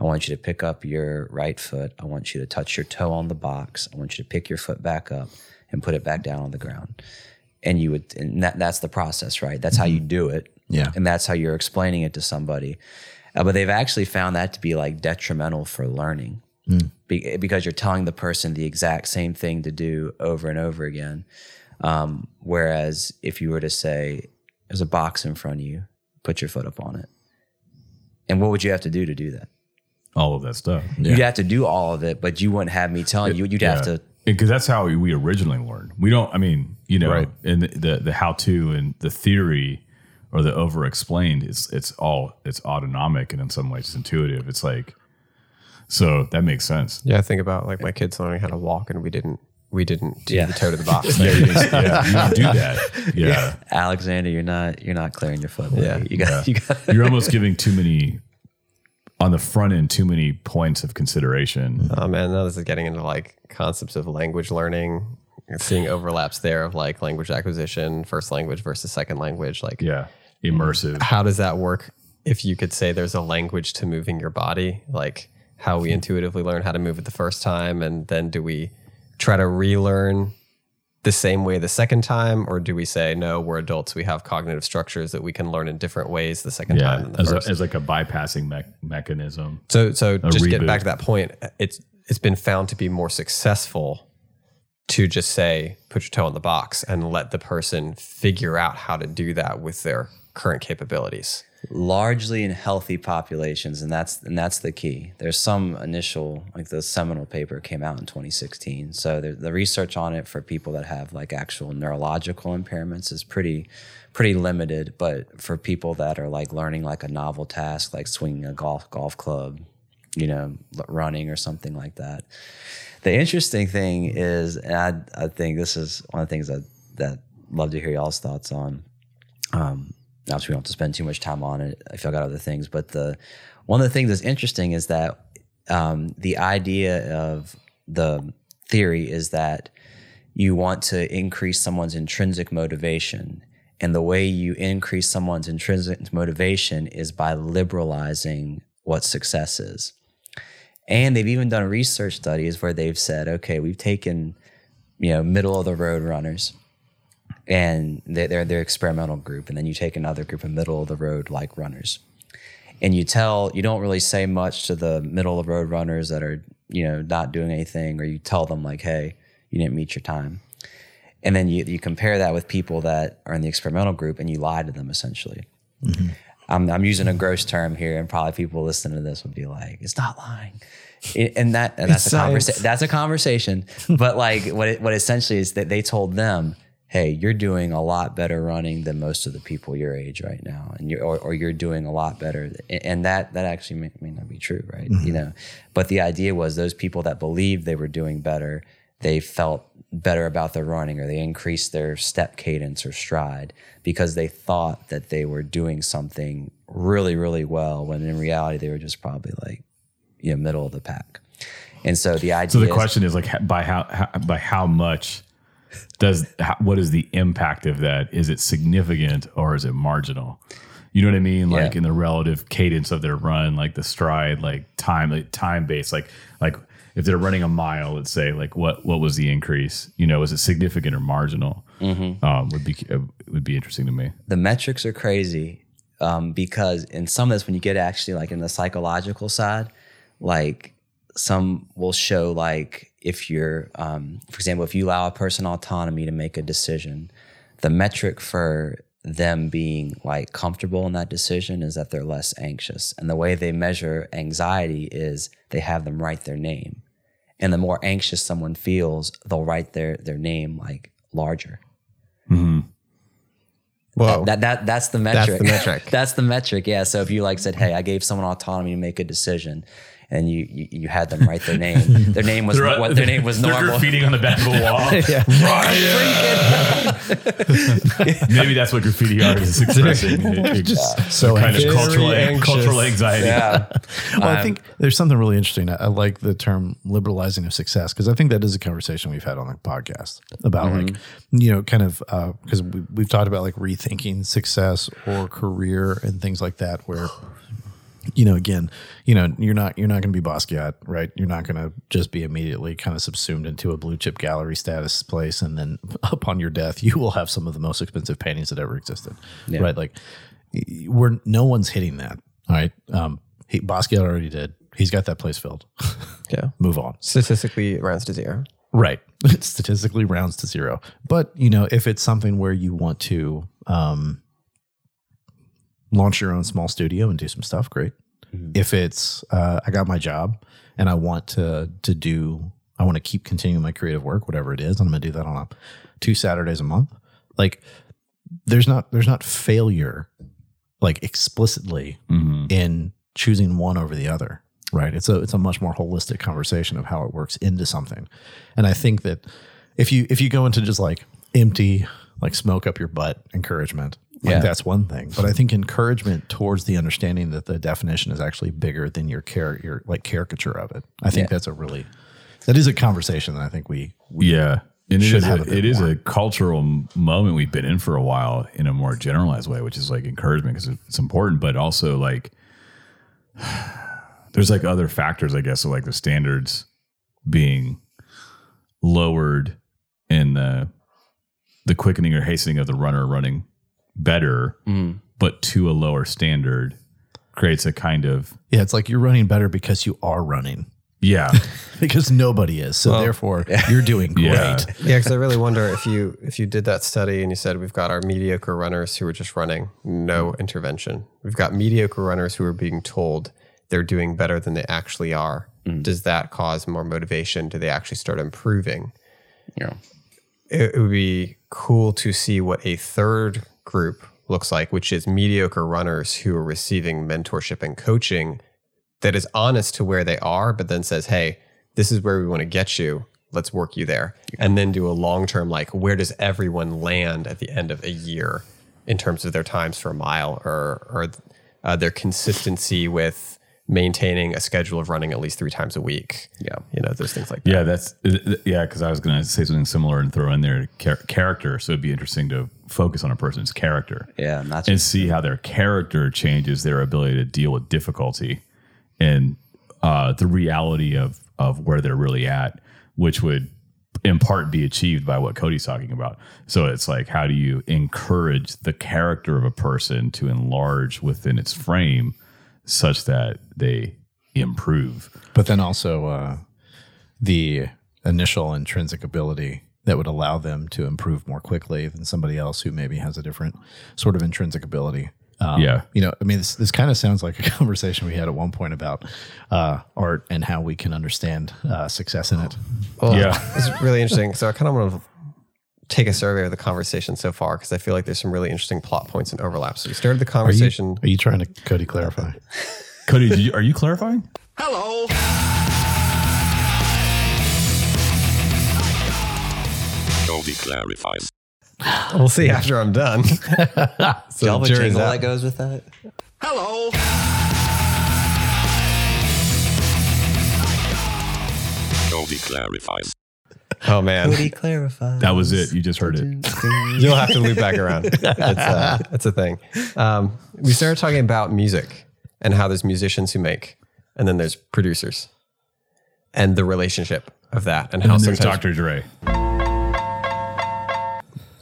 I want you to pick up your right foot. I want you to touch your toe on the box. I want you to pick your foot back up and put it back down on the ground. And you would, and that, that's the process, right? That's how you do it. Yeah. And that's how you're explaining it to somebody. Uh, but they've actually found that to be like detrimental for learning be, because you're telling the person the exact same thing to do over and over again. Um, whereas if you were to say, there's a box in front of you, put your foot up on it. And what would you have to do to do that? All of that stuff. You'd have to do all of it, but you wouldn't have me telling you. You'd have to. because that's how we originally learned. We don't. I mean, you know, Right. in the, the the how to and the theory or the over explained, it's it's all it's autonomic and in some ways it's intuitive. It's like so that makes sense. Yeah, I think about like my kids learning how to walk, and we didn't we didn't do Yeah. the toe to the box. Yeah, you, didn't- yeah, you don't do that. Yeah. Alexander, you're not. You're not clearing your foot. buddy. Yeah. you got. You got. You're almost giving too many on the front end too many points of consideration. Oh man, now this is getting into like concepts of language learning, seeing overlaps there of like language acquisition, first language versus second language. Like, Yeah. Immersive. how does that work? If you could say there's a language to moving your body, like how we intuitively learn how to move it the first time, and then do we try to relearn the same way the second time, or do we say no? We're adults. We have cognitive structures that we can learn in different ways the second time Yeah. than As, a, as like a bypassing me- mechanism. So so just getting reboot. back to that point, it's it's been found to be more successful to just say put your toe in the box and let the person figure out how to do that with their current capabilities. Largely in healthy populations and that's and that's the key. There's some initial like the seminal paper came out in 2016 so the, the research on it for people that have like actual neurological impairments is pretty pretty limited but for people that are like learning like a novel task like swinging a golf golf club you know running or something like that. The interesting thing is and i, I think this is one of the things that that love to hear y'all's thoughts on um, obviously we don't have to spend too much time on it. If y'all got other things but the one of the things that's interesting is that um, the idea of the theory is that you want to increase someone's intrinsic motivation. And the way you increase someone's intrinsic motivation is by liberalizing what success is. And they've even done research studies where they've said okay we've taken you know middle of the road runners and they- they're their experimental group and then you take another group of middle of the road like runners. And you tell you don't really say much to the middle of the road runners that are you know not doing anything or you tell them like hey you didn't meet your time. And then you, you compare that with people that are in the experimental group and you lie to them essentially. Mm-hmm. I'm, I'm using a gross term here and probably people listening to this would be like it's not lying. It- and that and that's It's a conversation that's a conversation. But like what it, what essentially is that they told them hey you're doing a lot better running than most of the people your age right now. And you're or, or you're doing a lot better and that that actually may, may not be true right? Mm-hmm. You know but the idea was those people that believed they were doing better they felt better about their running or they increased their step cadence or stride because they thought that they were doing something really really well when in reality they were just probably like you know middle of the pack. And so the idea So the is- question is like by how, how by how much does how, what is the impact of that? Is it significant or is it marginal? You know what I mean? Like Yeah. in the relative cadence of their run, like the stride, like time, like time based, like like if they're running a mile, let's say, like what what was the increase? You know, is it significant or marginal? Mm-hmm. Um, would be uh, would be interesting to me. the metrics are crazy um, because in some of this, when you get actually like in the psychological side, like some will show like if you're, um, for example, if you allow a person autonomy to make a decision, the metric for them being like comfortable in that decision is that they're less anxious. And the way they measure anxiety is they have them write their name. And the more anxious someone feels, they'll write their their name like larger. Whoa. That that that's the metric. the metric. that's the metric. Yeah. So if you like said, "Hey, I gave someone autonomy to make a decision," and you you, you had them write their name, their name was what their name was They're normal. graffitiing on the back of a wall. Ryan! Maybe that's what graffiti art is expressing. It- it- So kind of cultural, anxious. cultural anxiety. Yeah. Well, I think there's something really interesting. I, I like the term liberalizing of success because I think that is a conversation we've had on the podcast about mm-hmm. like, you know, kind of uh, because we, we've talked about like rethinking success or career and things like that where you know, again, you know, you're not you're not going to be Basquiat, right? You're not going to just be immediately kind of subsumed into a blue chip gallery status place, and then upon your death, you will have some of the most expensive paintings that ever existed, right? Like, we're no one's hitting that, all right? Um, he, Basquiat already did. He's got that place filled. yeah. Move on. Statistically, it rounds to zero. Right. It statistically rounds to zero. But, you know, if it's something where you want to um, launch your own small studio and do some stuff, great. If it's uh, I got my job and I want to to do I want to keep continuing my creative work, whatever it is, and I'm gonna do that on a two Saturdays a month. Like there's not there's not failure like explicitly in choosing one over the other right it's a it's a much more holistic conversation of how it works into something and i think that if you if you go into just like empty like smoke up your butt encouragement like Yeah. that's one thing but i think encouragement towards the understanding that the definition is actually bigger than your care your like caricature of it i think Yeah. that's a really that is a conversation that i think we, we Yeah. And it Should is, have a, a it is a cultural moment we've been in for a while in a more generalized way, which is like encouragement because it's important, but also like there's like other factors, I guess, so like the standards being lowered and the the quickening or hastening of the runner running better, mm. but to a lower standard creates a kind of yeah it's like you're running better because you are running Yeah. because nobody is. So therefore, you're doing great. Yeah. Yeah, because I really wonder if you if you did that study and you said we've got our mediocre runners who are just running, no mm. intervention. We've got mediocre runners who are being told they're doing better than they actually are. Mm. Does that cause more motivation? Do they actually start improving? Yeah. It, it would be cool to see what a third group looks like, which is mediocre runners who are receiving mentorship and coaching that is honest to where they are, but then says, "Hey, this is where we want to get you. Let's work you there." And then do a long term like, where does everyone land at the end of a year in terms of their times for a mile or or uh, their consistency with maintaining a schedule of running at least three times a week. Yeah. you know, those things like that. Yeah, that's yeah. Because I was going to say something similar and throw in there char- character. So it'd be interesting to focus on a person's character Yeah. And that's and see how their character changes their ability to deal with difficulty and uh, the reality of of where they're really at, which would in part be achieved by what Cody's talking about. So it's like, how do you encourage the character of a person to enlarge within its frame such that they improve? But then also uh, the initial intrinsic ability that would allow them to improve more quickly than somebody else who maybe has a different sort of intrinsic ability. Um, Yeah. You know, I mean, this, this kind of sounds like a conversation we had at one point about uh, art and how we can understand uh, success in it. Well, Yeah. it's really interesting. So I kind of want to take a survey of the conversation so far because I feel like there's some really interesting plot points and overlaps. So we started the Are you, conversation. are you trying to, Cody, clarify? Cody, did you, are you clarifying? Cody clarifies. We'll see after I'm done. so y'all have a jingle out. that goes with that? Hello. Cody clarifies. Oh man, clarify. That was it. You just heard it. you'll have to loop back around. It's, uh, it's a thing. Um, we started talking about music and how there's musicians who make, and then there's producers, and the relationship of that, and how And there's Dr. Dre.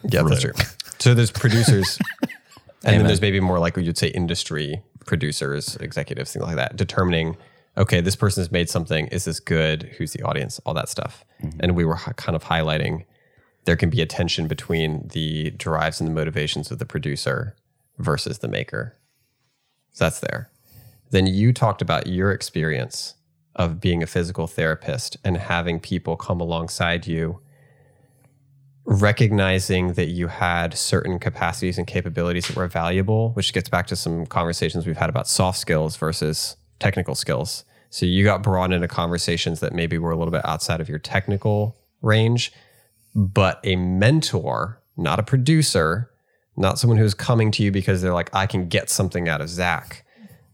Yeah, that's true. So there's producers, and then there's maybe more like you'd say industry producers, executives, things like that, determining, okay, this person has made something. Is this good? Who's the audience? All that stuff. Mm-hmm. And we were kind of highlighting there can be a tension between the drives and the motivations of the producer versus the maker. So that's there. Then you talked about your experience of being a physical therapist and having people come alongside you recognizing that you had certain capacities and capabilities that were valuable, which gets back to some conversations we've had about soft skills versus technical skills. So you got brought into conversations that maybe were a little bit outside of your technical range, but a mentor, not a producer, not someone who's coming to you because they're like, I can get something out of Zach,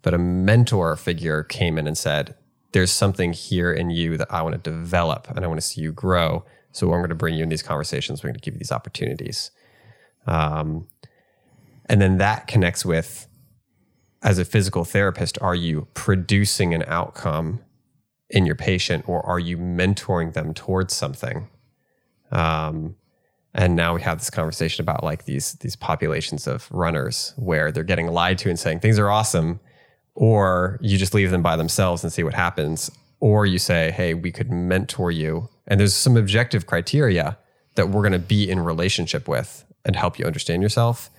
but a mentor figure came in and said, There's something here in you that I want to develop and I want to see you grow. So I'm going to bring you in these conversations. We're going to give you these opportunities. Um, and then that connects with, as a physical therapist, are you producing an outcome in your patient or are you mentoring them towards something? Um, and now we have this conversation about like these these populations of runners where they're getting lied to and saying things are awesome, or you just leave them by themselves and see what happens, or you say, hey, we could mentor you, and there's some objective criteria that we're going to be in relationship with and help you understand yourself.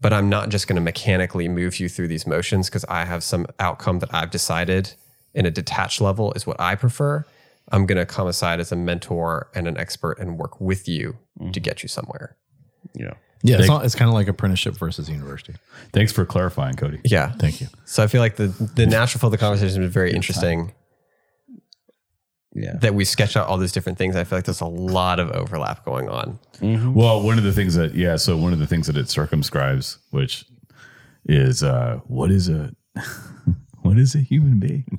But I'm not just going to mechanically move you through these motions because I have some outcome that I've decided in a detached level is what I prefer. I'm going to come aside as a mentor and an expert and work with you mm-hmm. to get you somewhere. Yeah. Yeah, it's, not, it's kind of like apprenticeship versus university. Thanks for clarifying, Cody. Yeah. Thank you. So I feel like the the natural flow of the conversation is very interesting. Yeah. That we sketch out all these different things. I feel like there's a lot of overlap going on. Well, one of the things that yeah, so one of the things that it circumscribes, which is uh what is a what is a human being?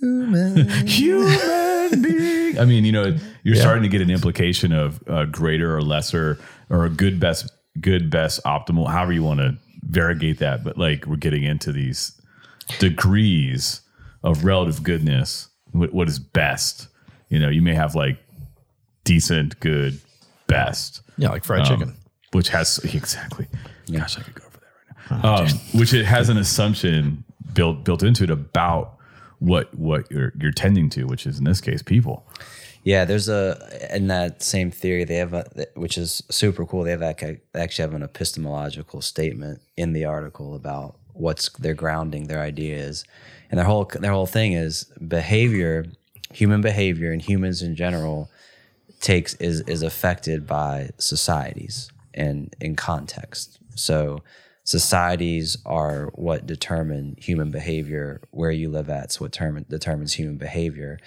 Human human being. I mean, you know, you're starting to get an implication of uh, greater or lesser or a good best good best optimal, however you want to variegate that, but like we're getting into these degrees of relative goodness. What, what is best? You know, you may have like decent, good, best. Yeah, like fried um, chicken. which has exactly. Gosh, I could go over that right now. Um, which it has an assumption built built into it about what what you're you're tending to, which is in this case people. Yeah, there's a in that same theory they have, a, which is super cool. They have like a, actually have an epistemological statement in the article about what's their grounding, their idea is, and their whole their whole thing is behavior, human behavior, and humans in general takes is is affected by societies and in context. So societies are what determine human behavior. Where you live at, so what term, determines human behavior,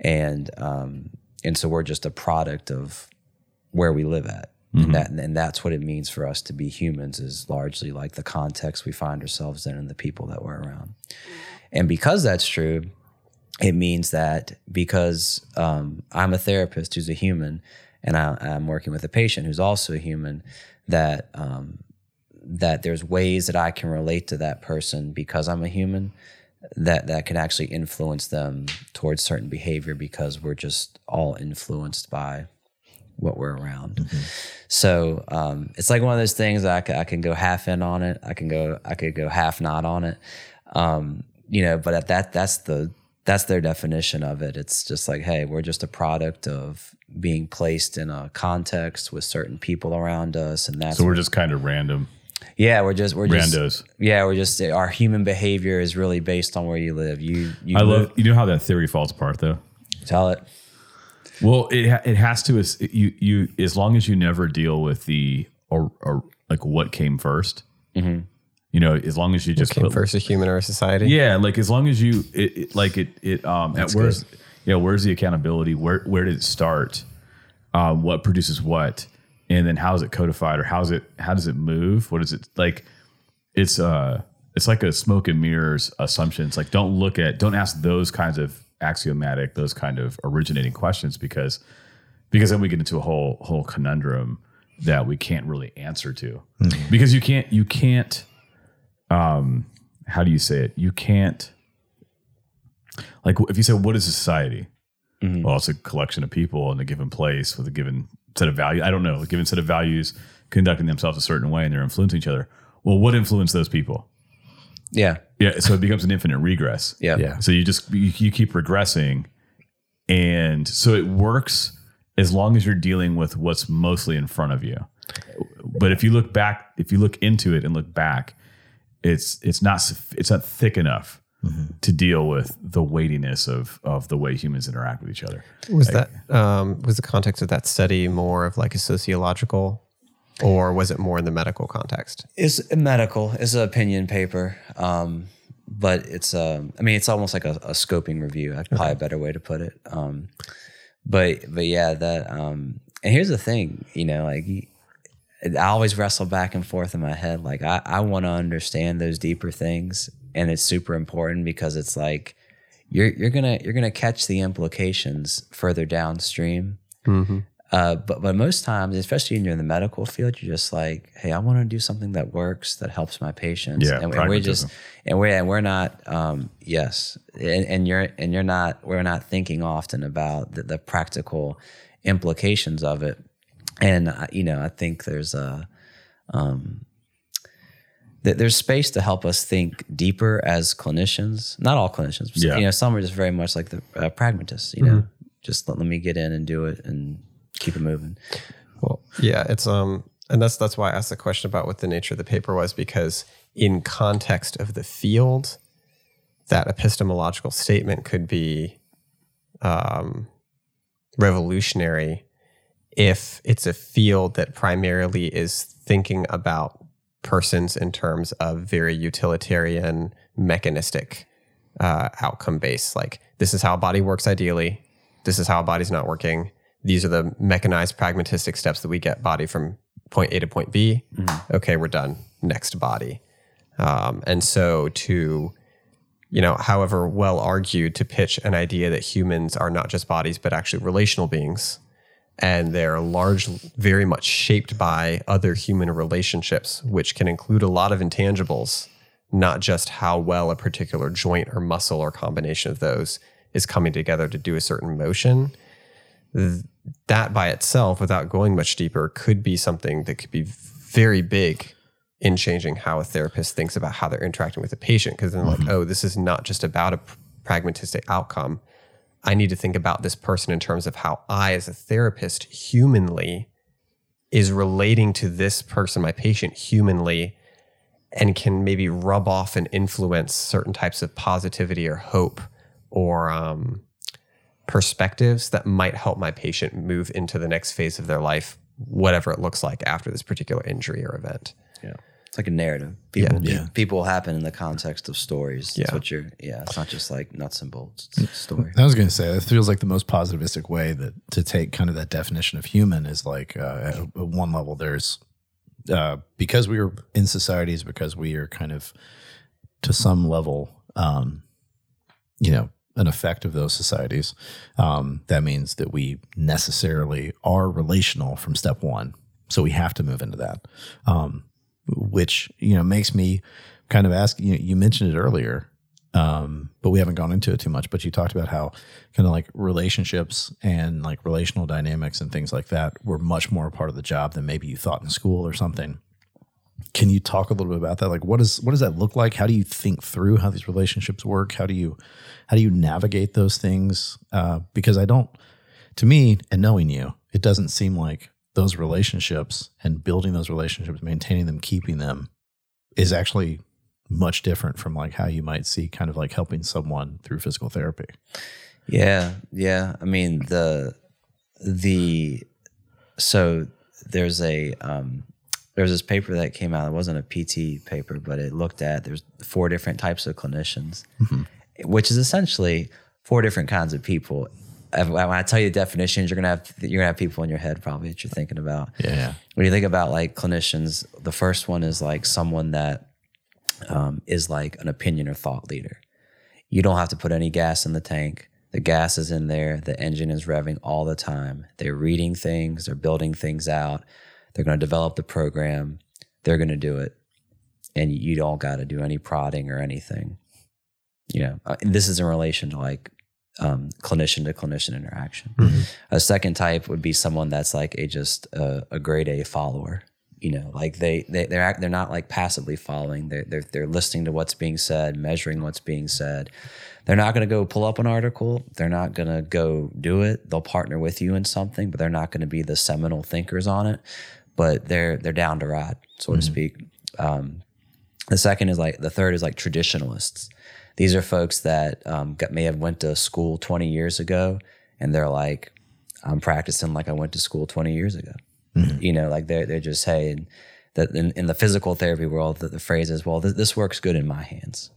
and um, and so we're just a product of where we live at. And that and that's what it means for us to be humans is largely like the context we find ourselves in and the people that we're around. And because that's true, it means that because um, I'm a therapist who's a human and I, I'm working with a patient who's also a human, that um, that there's ways that I can relate to that person because I'm a human that that can actually influence them towards certain behavior because we're just all influenced by what we're around. So um, it's like one of those things I, I can go half in on it. I can go I could go half not on it. Um, you know, but at that that's the that's their definition of it. It's just like, hey, we're just a product of being placed in a context with certain people around us, and that's So we're just kind of random yeah, we're just we're just randos. yeah, we're just our human behavior is really based on where you live. You you I live, love you know how that theory falls apart though. tell it. Well, it it has to as you you as long as you never deal with the or, or like what came 1st You know, as long as you just Came put first a human or a society? Yeah, like as long as you it, it like it it um at where's yeah where's the accountability? Where where did it start? Uh, what produces what, and then how is it codified or how's it how does it move? What is it like? It's uh it's like a smoke and mirrors assumption. It's like don't look at don't ask those kinds of axiomatic those kind of originating questions because because then we get into a whole whole conundrum that we can't really answer to. Because you can't you can't um how do you say it? You can't like if you say what is a society well it's a collection of people in a given place with a given set of values i don't know a given set of values conducting themselves a certain way and they're influencing each other. Well what influenced those people Yeah, yeah so it becomes an infinite regress yeah, Yeah. so you just you, you keep regressing, and so it works as long as you're dealing with what's mostly in front of you. But if you look back, if you look into it and look back, it's it's not it's not thick enough to deal with the weightiness of of the way humans interact with each other. Was that um, was the context of that study more of like a sociological, or was it more in the medical context? It's a medical. It's an opinion paper, um, but it's um, I mean, it's almost like a, a scoping review. That's probably a better way to put it. Um, but but yeah, that. Um, and here's the thing, you know, like I always wrestle back and forth in my head. Like I, I want to understand those deeper things, and it's super important because it's like you're you're gonna you're gonna catch the implications further downstream. Uh, but but most times, especially when you're in the medical field, you're just like, hey, I want to do something that works that helps my patients. Yeah, and, and we're just and we're and we're not um, yes, and, and you're and you're not we're not thinking often about the, the practical implications of it. And uh, you know, I think there's a um, th- there's space to help us think deeper as clinicians. Not all clinicians, but, Yeah. you know, some are just very much like the uh, pragmatists. You know, just let, let me get in and do it and keep it moving. Well, yeah, it's um, and that's that's why I asked the question about what the nature of the paper was because in context of the field, that epistemological statement could be um, revolutionary if it's a field that primarily is thinking about persons in terms of very utilitarian, mechanistic, uh, outcome based. Like this is how a body works ideally. This is how a body's not working. These are the mechanized, pragmatistic steps that we get body from point A to point B. Okay, we're done. Next body. Um, and so to you know, however well argued to pitch an idea that humans are not just bodies, but actually relational beings. And they're large, very much shaped by other human relationships, which can include a lot of intangibles, not just how well a particular joint or muscle or combination of those is coming together to do a certain motion. Th- That by itself, without going much deeper, could be something that could be very big in changing how a therapist thinks about how they're interacting with a patient because then like oh this is not just about a pragmatistic outcome. I need to think about this person in terms of how I, as a therapist, humanly is relating to this person, my patient, humanly, and can maybe rub off and influence certain types of positivity or hope or um, perspectives that might help my patient move into the next phase of their life, whatever it looks like after this particular injury or event. Yeah. It's like a narrative. People, Yeah. Yeah. people happen in the context of stories. That's Yeah. what you're, yeah. It's not just like nuts and bolts. It's a story. I was going to say it feels like the most positivistic way that to take kind of that definition of human is like uh, at, at one level there's uh, because we are in societies because we are kind of to some level um, you know an effect of those societies um, that means that we necessarily are relational from step one so we have to move into that um, which you know makes me kind of ask you, you mentioned it earlier um, but we haven't gone into it too much. But you talked about how kind of like relationships and like relational dynamics and things like that were much more a part of the job than maybe you thought in school or something. Can you talk a little bit about that? Like, what does what does that look like? How do you think through how these relationships work? How do you how do you navigate those things? Uh, because I don't, to me, and knowing you, it doesn't seem like those relationships and building those relationships, maintaining them, keeping them, is actually much different from like how you might see kind of like helping someone through physical therapy. Yeah, yeah. I mean the the so there's a um, there's this paper that came out. It wasn't a PT paper, but it looked at there's four different types of clinicians, which is essentially four different kinds of people. When I tell you the definitions, you're gonna have you're gonna have people in your head probably that you're thinking about. Yeah. When you think about like clinicians, the first one is like someone that um, is like an opinion or thought leader. You don't have to put any gas in the tank. The gas is in there. The engine is revving all the time. They're reading things. They're building things out. They're going to develop the program. They're going to do it, and you don't got to do any prodding or anything. You know, uh, this is in relation to like um, clinician to clinician interaction. A second type would be someone that's like a just a, a grade A follower. You know, like they they they're act, they're not like passively following. They're they're they're listening to what's being said, measuring what's being said. They're not going to go pull up an article. They're not going to go do it. They'll partner with you in something, but they're not going to be the seminal thinkers on it. But they're they're down to ride, so to speak. Um, the second is like the third is like traditionalists. These are folks that um, got, may have went to school 20 years ago, and they're like, I'm practicing like I went to school 20 years ago. You know, like they're they're just saying that in, in the physical therapy world, that the phrase is, well, th- this works good in my hands.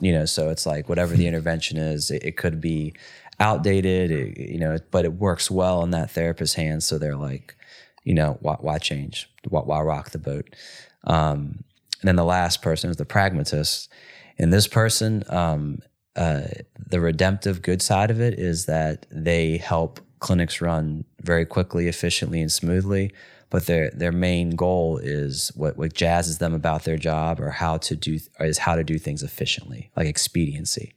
You know, so it's like whatever the intervention is, it, it could be outdated, it- you know, but it works well in that therapist's hands. So they're like, you know, why, why change? Why, why rock the boat? Um, and then the last person is the pragmatist. And this person, um, uh, the redemptive good side of it is that they help clinics run very quickly, efficiently, and smoothly. But their their main goal is what what jazzes them about their job, or how to do is how to do things efficiently, like expediency.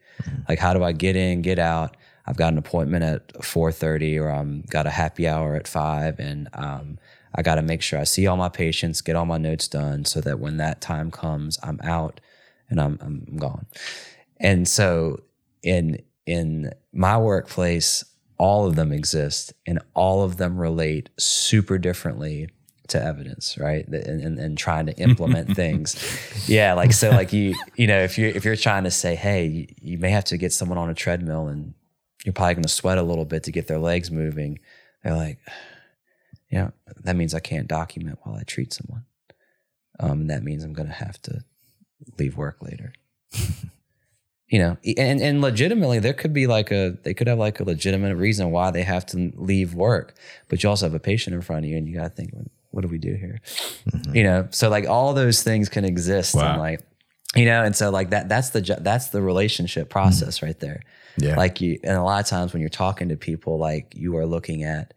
Like how do I get in, get out? I've got an appointment at four thirty, or I'm got a happy hour at five, and um, I got to make sure I see all my patients, get all my notes done, so that when that time comes, I'm out and I'm I'm gone. And so in in my workplace, all of them exist and all of them relate super differently to evidence, right? And, and, and trying to implement things. Yeah, like so like you you know, if you're if you're trying to say, hey, you, you may have to get someone on a treadmill and you're probably gonna sweat a little bit to get their legs moving, they're like, yeah, that means I can't document while I treat someone. Um, and that means I'm gonna have to leave work later. you know, and, and legitimately, there could be like a, they could have like a legitimate reason why they have to leave work, but you also have a patient in front of you and you got to think, what do we do here? Mm-hmm. You know, so like all those things can exist Wow. and like, you know, and so like that, that's the, that's the relationship mm-hmm. process right there. Yeah. Like you, and a lot of times when you're talking to people, like you are looking at,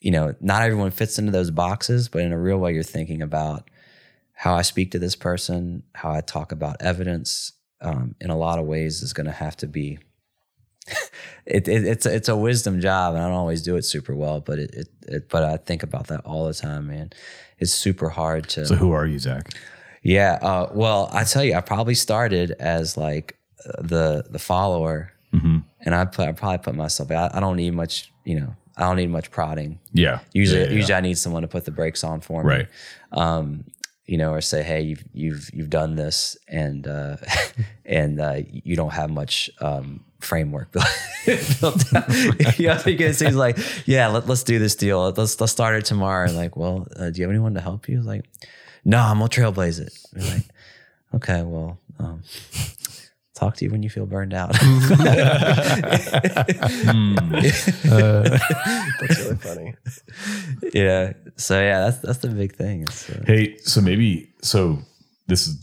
you know, not everyone fits into those boxes, but in a real way, you're thinking about how I speak to this person, how I talk about evidence, um, in a lot of ways is going to have to be. it, it, it's a, it's a wisdom job, and I don't always do it super well, but it, it, it but I think about that all the time, man. It's super hard to. So who are you, Zach? Yeah. Uh, well, I tell you, I probably started as like the the follower, Mm-hmm. and I put I probably put myself. I, I don't need much, you know. I don't need much prodding. Yeah. Usually, Yeah, yeah, yeah. usually I need someone to put the brakes on for me. Right. Um, you know, or say, hey, you've you've you've done this, and uh, and uh, you don't have much um, framework know, because he's like, yeah, let, let's do this deal. Let's let's start it tomorrow. And like, well, uh, do you have anyone to help you? Like, no, I'm gonna trailblaze it. Like, okay, well, um, talk to you when you feel burned out. Hmm. Hmm. Uh, that's really funny. yeah. So yeah, that's that's the big thing. It's, uh, Hey, so maybe so this is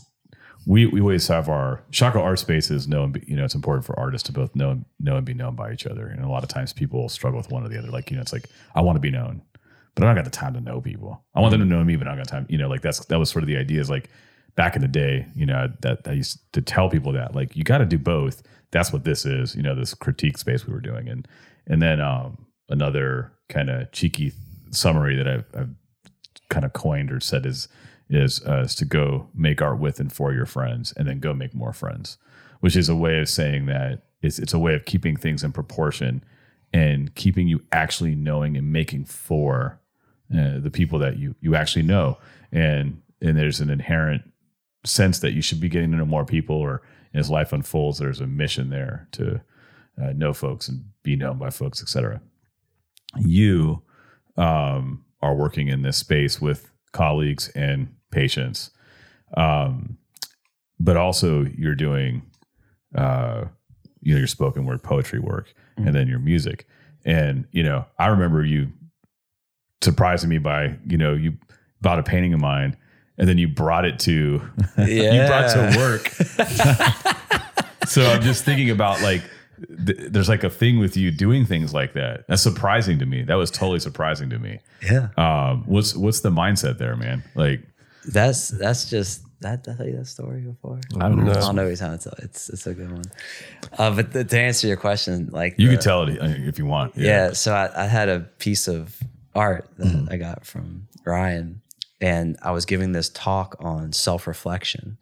we we always have our Shaka art spaces know and you know it's important for artists to both know and know and be known by each other. And a lot of times people struggle with one or the other. Like, you know, it's like I want to be known, but I don't got the time to know people. I want them hmm. to know me, but I don't got time. You know, like that's that was sort of the idea is like back in the day, you know, that I used to tell people that like you got to do both. That's what this is, you know, this critique space we were doing. And and then um another kind of cheeky summary that I've, I've kind of coined or said is is uh, is to go make art with and for your friends, and then go make more friends, which is a way of saying that it's it's a way of keeping things in proportion and keeping you actually knowing and making for uh, the people that you you actually know, and and there's an inherent sense that you should be getting to know more people, or as life unfolds, there's a mission there to uh, know folks and be known by folks, etc. You um, are working in this space with colleagues and patients, um, but also you're doing, uh, you know, your spoken word poetry work, and then your music. And you know, I remember you surprising me by, you know, you bought a painting of mine, and then you brought it to, you brought to work. so I'm just thinking about like th- there's like a thing with you doing things like that. That's surprising to me. That was totally surprising to me. yeah. Um, what's what's the mindset there, man? Like, That's that's just that. Did I tell you that story before? I haven't heard I this don't know every time I tell it. It's it's a good one. Uh, but the, to answer your question, like you the- could tell it uh, if you want. yeah. So I, I had a piece of art that I got from Ryan, and I was giving this talk on self reflection,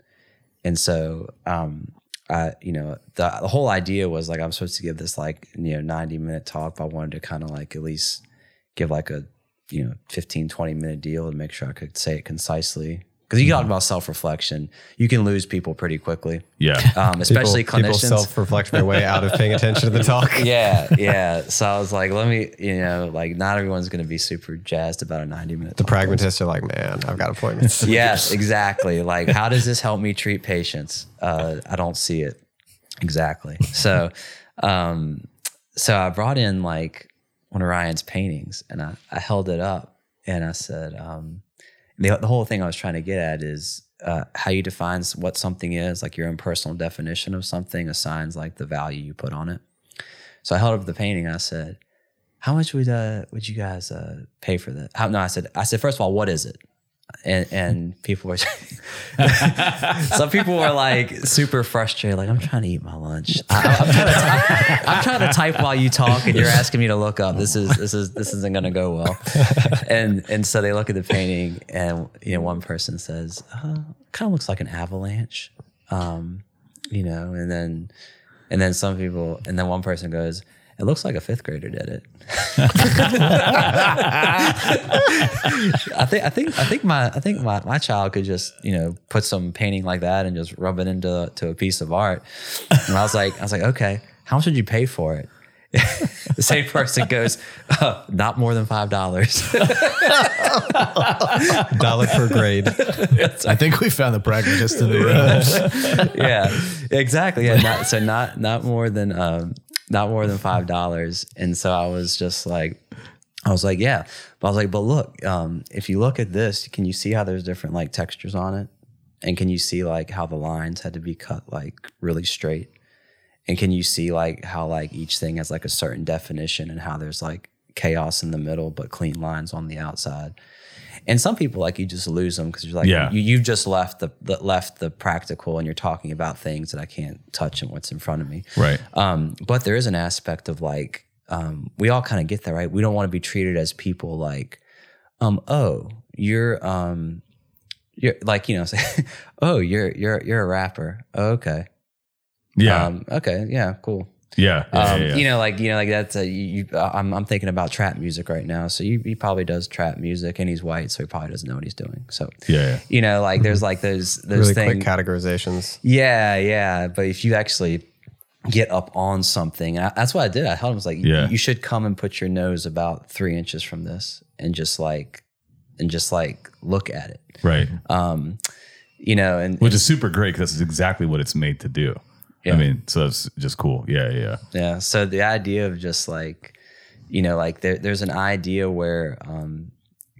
and so um, I, you know, the, the whole idea was like I'm supposed to give this like you know 90 minute talk, but I wanted to kind of like at least give like a you know 15 20 minute deal to make sure I could say it concisely. Because you talk about self reflection, you can lose people pretty quickly, yeah. um, especially people, people self reflect their way out of paying attention to the talk. yeah, yeah. So I was like, let me, you know, like not everyone's going to be super jazzed about a 90 minute. The pragmatists are like, man, I've got appointments. Yes, exactly. Like, how does this help me treat patients? Uh, I don't see it. Exactly. So, um, so I brought in like one of Ryan's paintings and I, I held it up and I said, um, the, the whole thing I was trying to get at is uh, how you define what something is, like your own personal definition of something assigns like the value you put on it. So I held up the painting. I said, "How much would uh, would you guys uh, pay for that?" How, no, I said, "I said first of all, what is it?" And and people were, some people were like super frustrated. Like I'm trying to eat my lunch. I, I'm, trying trying to type while you talk, and you're asking me to look up. This is this is this isn't going to go well. And and so they look at the painting, and you know, one person says, uh, "Kind of looks like an avalanche," um, you know, and then and then some people, and then one person goes, "It looks like a fifth grader did it." I think I think I think my I think my, my child could just you know put some painting like that and just rub it into to a piece of art. And I was like I was like okay, how much would you pay for it? the same person goes, "Uh, not more than five dollars. Dollar per grade. I think we found the pragmatist in the room. yeah, exactly. Yeah, not, so not not more than um, not more than five dollars. And so I was just like, I was like, yeah. But I was like, but look, um, if you look at this, can you see how there's different like textures on it? And can you see like how the lines had to be cut like really straight? And can you see like how like each thing has like a certain definition and how there's like chaos in the middle but clean lines on the outside? And some people like you just lose them because you're like Yeah. you, you've just left the, the left the practical and you're talking about things that I can't touch and what's in front of me. Right. Um, but there is an aspect of like, um, we all kind of get that, right? We don't want to be treated as people like, um, oh, you're, um, you're like, you know, say, oh, you're, you're, you're a rapper. Oh, okay. Yeah. Um, okay. Yeah. Cool. Yeah. yeah, Um, yeah, yeah. You know, like you know, like that's a, you. you- I'm I'm thinking about trap music right now. So he, he probably does trap music, and he's white, so he probably doesn't know what he's doing. So Yeah, yeah. you know, like there's like those those Really things. quick categorizations. Yeah, yeah. But if you actually get up on something, and I, that's what I did. I told him, I was like, Yeah. you, you should come and put your nose about three inches from this, and just like, and just like look at it. Right. Um, you know, and Which is super great because that's exactly what it's made to do. Yeah. I mean, so it's just cool. Yeah, yeah. Yeah. So the idea of just like, you know, like there, there's an idea where, um,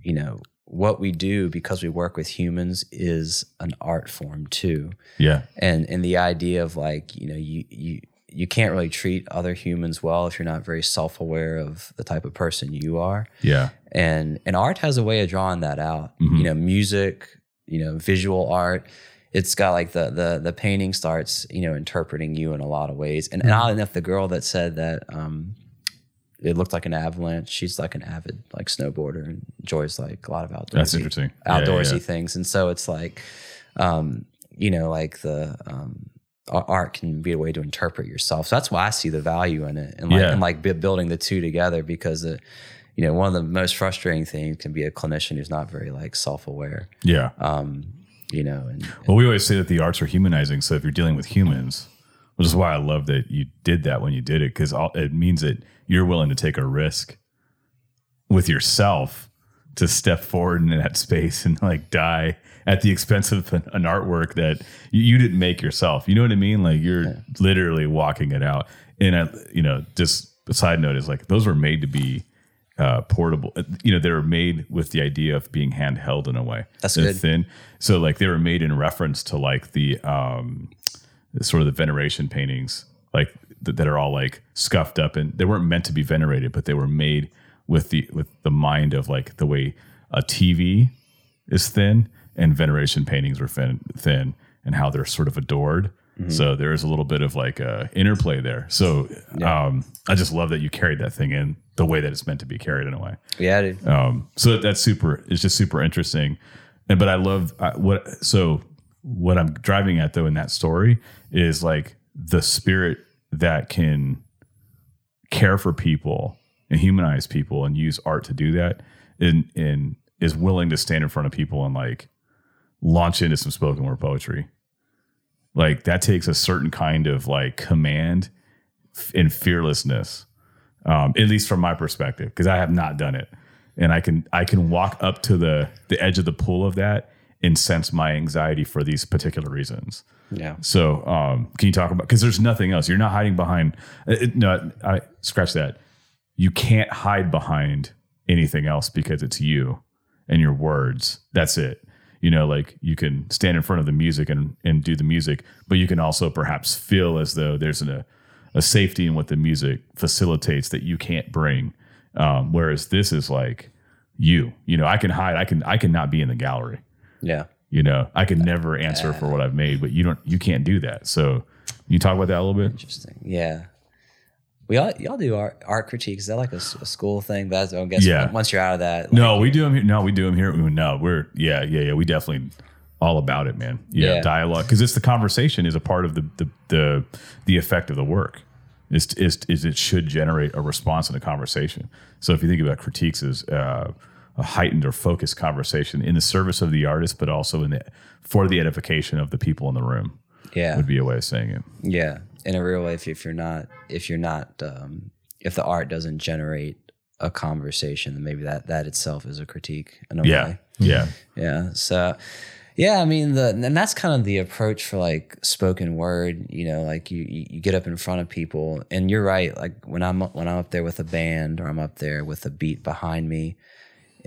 you know, what we do because we work with humans is an art form too. Yeah. And and the idea of like, you know, you you you can't really treat other humans well if you're not very self-aware of the type of person you are. Yeah. And and art has a way of drawing that out. You know, music, you know, visual art. It's got like the the the painting starts, you know, interpreting you in a lot of ways. And, and oddly enough, the girl that said that um, it looked like an avalanche, she's like an avid like snowboarder and enjoys like a lot of outdoorsy That's interesting. Outdoorsy yeah. things. And so it's like, um, you know, like the um, art can be a way to interpret yourself. So that's why I see the value in it, and like Yeah. and like bu- building the two together because it, you know, one of the most frustrating things can be a clinician who's not very like self aware. Yeah. Um, you know, and Well, we always say that the arts are humanizing. So if you're dealing with humans, which is why I love that you did that when you did it, because it means that you're willing to take a risk with yourself to step forward in that space and like die at the expense of an, an artwork that you, you didn't make yourself. You know what I mean? Like you're literally walking it out. And I, you know, just a side note is like those were made to be uh, portable. Uh, You know, they were made with the idea of being handheld in a way. That's They're good. Thin. So like they were made in reference to like the um, sort of the veneration paintings, like th- that are all like scuffed up, and they weren't meant to be venerated, but they were made with the with the mind of like the way a TV is thin and veneration paintings are thin, thin and how they're sort of adored. So there is a little bit of like a interplay there. So um, I just love that you carried that thing in the way that it's meant to be carried in a way. yeah, dude. Um, so that's super. It's just super interesting. And but I love uh, what. So what I'm driving at though in that story is like the spirit that can care for people and humanize people and use art to do that, and and is willing to stand in front of people and like launch into some spoken word poetry. Like that takes a certain kind of like command and fearlessness um, at least from my perspective, because I have not done it, and I can I can walk up to the the edge of the pool of that and sense my anxiety for these particular reasons. Yeah. So, um, can you talk about because there's nothing else. You're not hiding behind. uh, It, no, I scratch that. You can't hide behind anything else because it's you and your words. That's it. You know, like you can stand in front of the music and and do the music, but you can also perhaps feel as though there's an, a a safety in what the music facilitates that you can't bring. Um, whereas this is like you. You know, I can hide. I can I can not be in the gallery Yeah. you know i can never answer for what i've made but you don't you can't do that so you talk about that a little bit Interesting. Yeah. We all y'all do art art critiques. Is that like a school thing? But I guess Yeah. once you're out of that, like, no we do them here no we do them here no we're yeah yeah yeah we definitely all about it man yeah, Yeah. dialogue because it's the conversation is a part of the the the, the effect of the work is, is is it should generate a response in a conversation so if you think about critiques as uh, a heightened or focused conversation in the service of the artist but also in the for the edification of the people in the room yeah, would be a way of saying it yeah. In a real way, if, if you're not, if you're not, um, if the art doesn't generate a conversation, then maybe that that itself is a critique in a yeah way. yeah Yeah. So, yeah, I mean, the and that's kind of the approach for like spoken word. You know, like you you get up in front of people, and you're right. Like when I'm when I'm up there with a band or I'm up there with a beat behind me.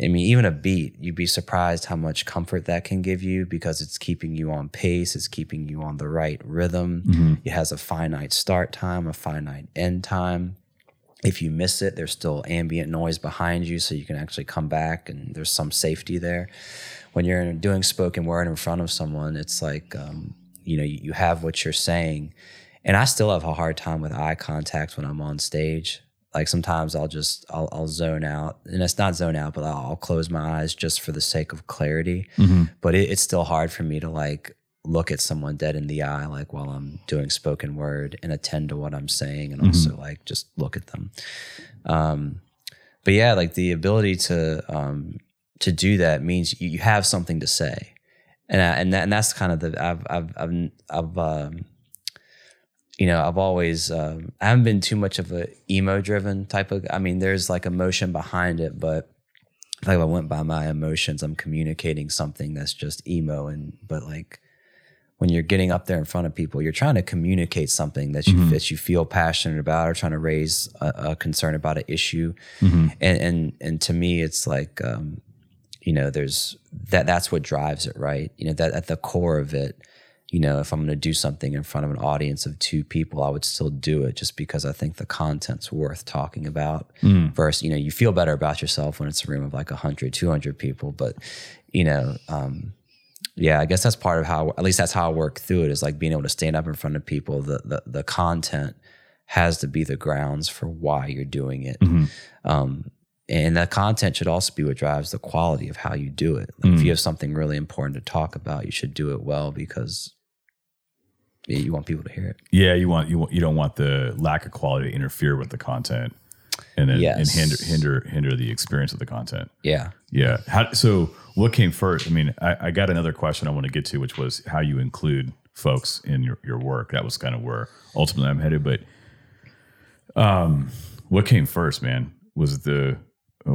I mean, even a beat, you'd be surprised how much comfort that can give you because it's keeping you on pace, it's keeping you on the right rhythm. Mm-hmm. It has a finite start time, a finite end time if you miss it, there's still ambient noise behind you, so you can actually come back and there's some safety there. When you're doing spoken word in front of someone, it's like, um, you know, you, you have what you're saying. And I still have a hard time with eye contact when I'm on stage. Like sometimes I'll just, I'll, I'll zone out and it's not zone out, but I'll, I'll close my eyes just for the sake of clarity. But it, it's still hard for me to like look at someone dead in the eye, like while I'm doing spoken word, and attend to what I'm saying, and also like just look at them. Um, but yeah, like the ability to um, to do that means you, you have something to say, and I, and that, and that's kind of the I've I've I've, I've um, you know I've always um, I haven't been too much of a emo driven type of. I mean, there's like emotion behind it, but like if I went by my emotions, I'm communicating something that's just emo, and but like when you're getting up there in front of people, you're trying to communicate something that you that you feel passionate about, or trying to raise a, a concern about an issue, and and and to me, it's like um, you know, there's that that's what drives it, right? You know, that at the core of it, you know, if I'm going to do something in front of an audience of two people, I would still do it just because I think the content's worth talking about. Versus, you know, you feel better about yourself when it's a room of like 100, 200 people, but you know, um, yeah, I guess that's part of how, at least that's how I work through it is like being able to stand up in front of people. The, the, the content has to be the grounds for why you're doing it. Um, and that content should also be what drives the quality of how you do it. Like If you have something really important to talk about, you should do it well because you want people to hear it. Yeah, you want you want, you don't want the lack of quality to interfere with the content, and then Yes. and hinder hinder hinder the experience of the content. Yeah. Yeah. How, so what came first? I mean, I, I got another question I want to get to, which was how you include folks in your, your work. That was kind of where ultimately I'm headed. But um, what came first, man? Was it the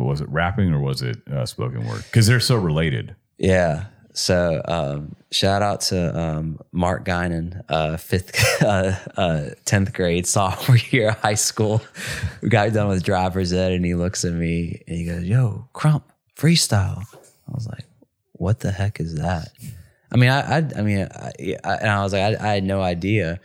was it rapping or was it uh, spoken word? Because they're so related. Yeah. So um, shout out to um, Mark Guinan, uh, fifth, uh, uh, tenth grade sophomore year of high school. We got done with driver's ed, and he looks at me and he goes, "Yo, Crump, freestyle." I was like, "What the heck is that?" I mean, I, I, I mean, I, I, and I was like, I, I had no idea.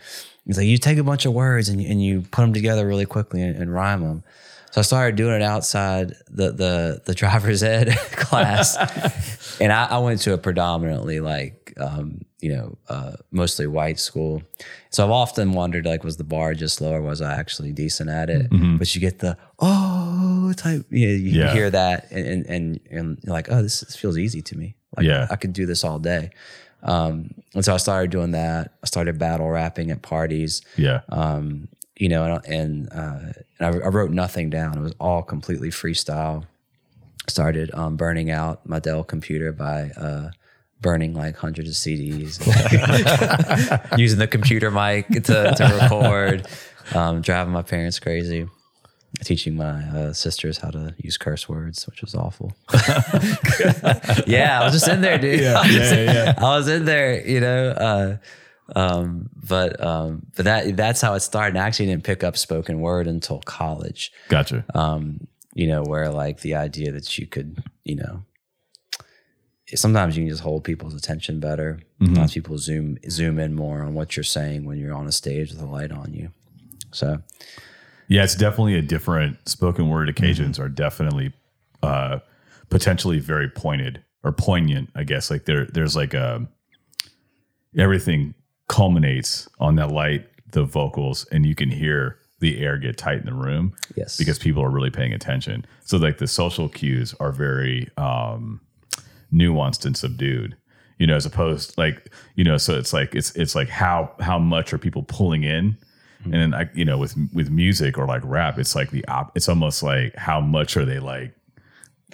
He's like, you take a bunch of words and and you put them together really quickly and, and rhyme them. So I started doing it outside the the the driver's ed class, and I, I went to a predominantly like um, you know uh, mostly white school. So I've often wondered like was the bar just low or was I actually decent at it? But you get the oh type, you, know, you Yeah. hear that and and, and and you're like oh this, this feels easy to me. Like Yeah. I could do this all day. Um, and so I started doing that. I started battle rapping at parties Yeah. um, you know, and and, uh, and I, I wrote nothing down. It was all completely freestyle. Started um, burning out my Dell computer by uh, burning like hundreds of CDs, using the computer mic to, to record, um, driving my parents crazy, teaching my uh, sisters how to use curse words, which was awful. yeah, I was just in there, dude. I, was just- I was in there, you know. Uh, um, but um, but that that's how it started. And I actually didn't pick up spoken word until college. Gotcha. Um, you know, where like the idea that you could, you know, sometimes you can just hold people's attention better. Sometimes people zoom zoom in more on what you're saying when you're on a stage with a light on you. So Yeah, it's definitely a different spoken word occasions are definitely uh potentially very pointed or poignant, I guess. Like there there's like a everything culminates on that light, the vocals, and you can hear the air get tight in the room yes, because people are really paying attention. So like the social cues are very um nuanced and subdued. You know, as opposed like, you know, so it's like it's it's like how how much are people pulling in? And then I you know, with with music or like rap, it's like the op it's almost like how much are they like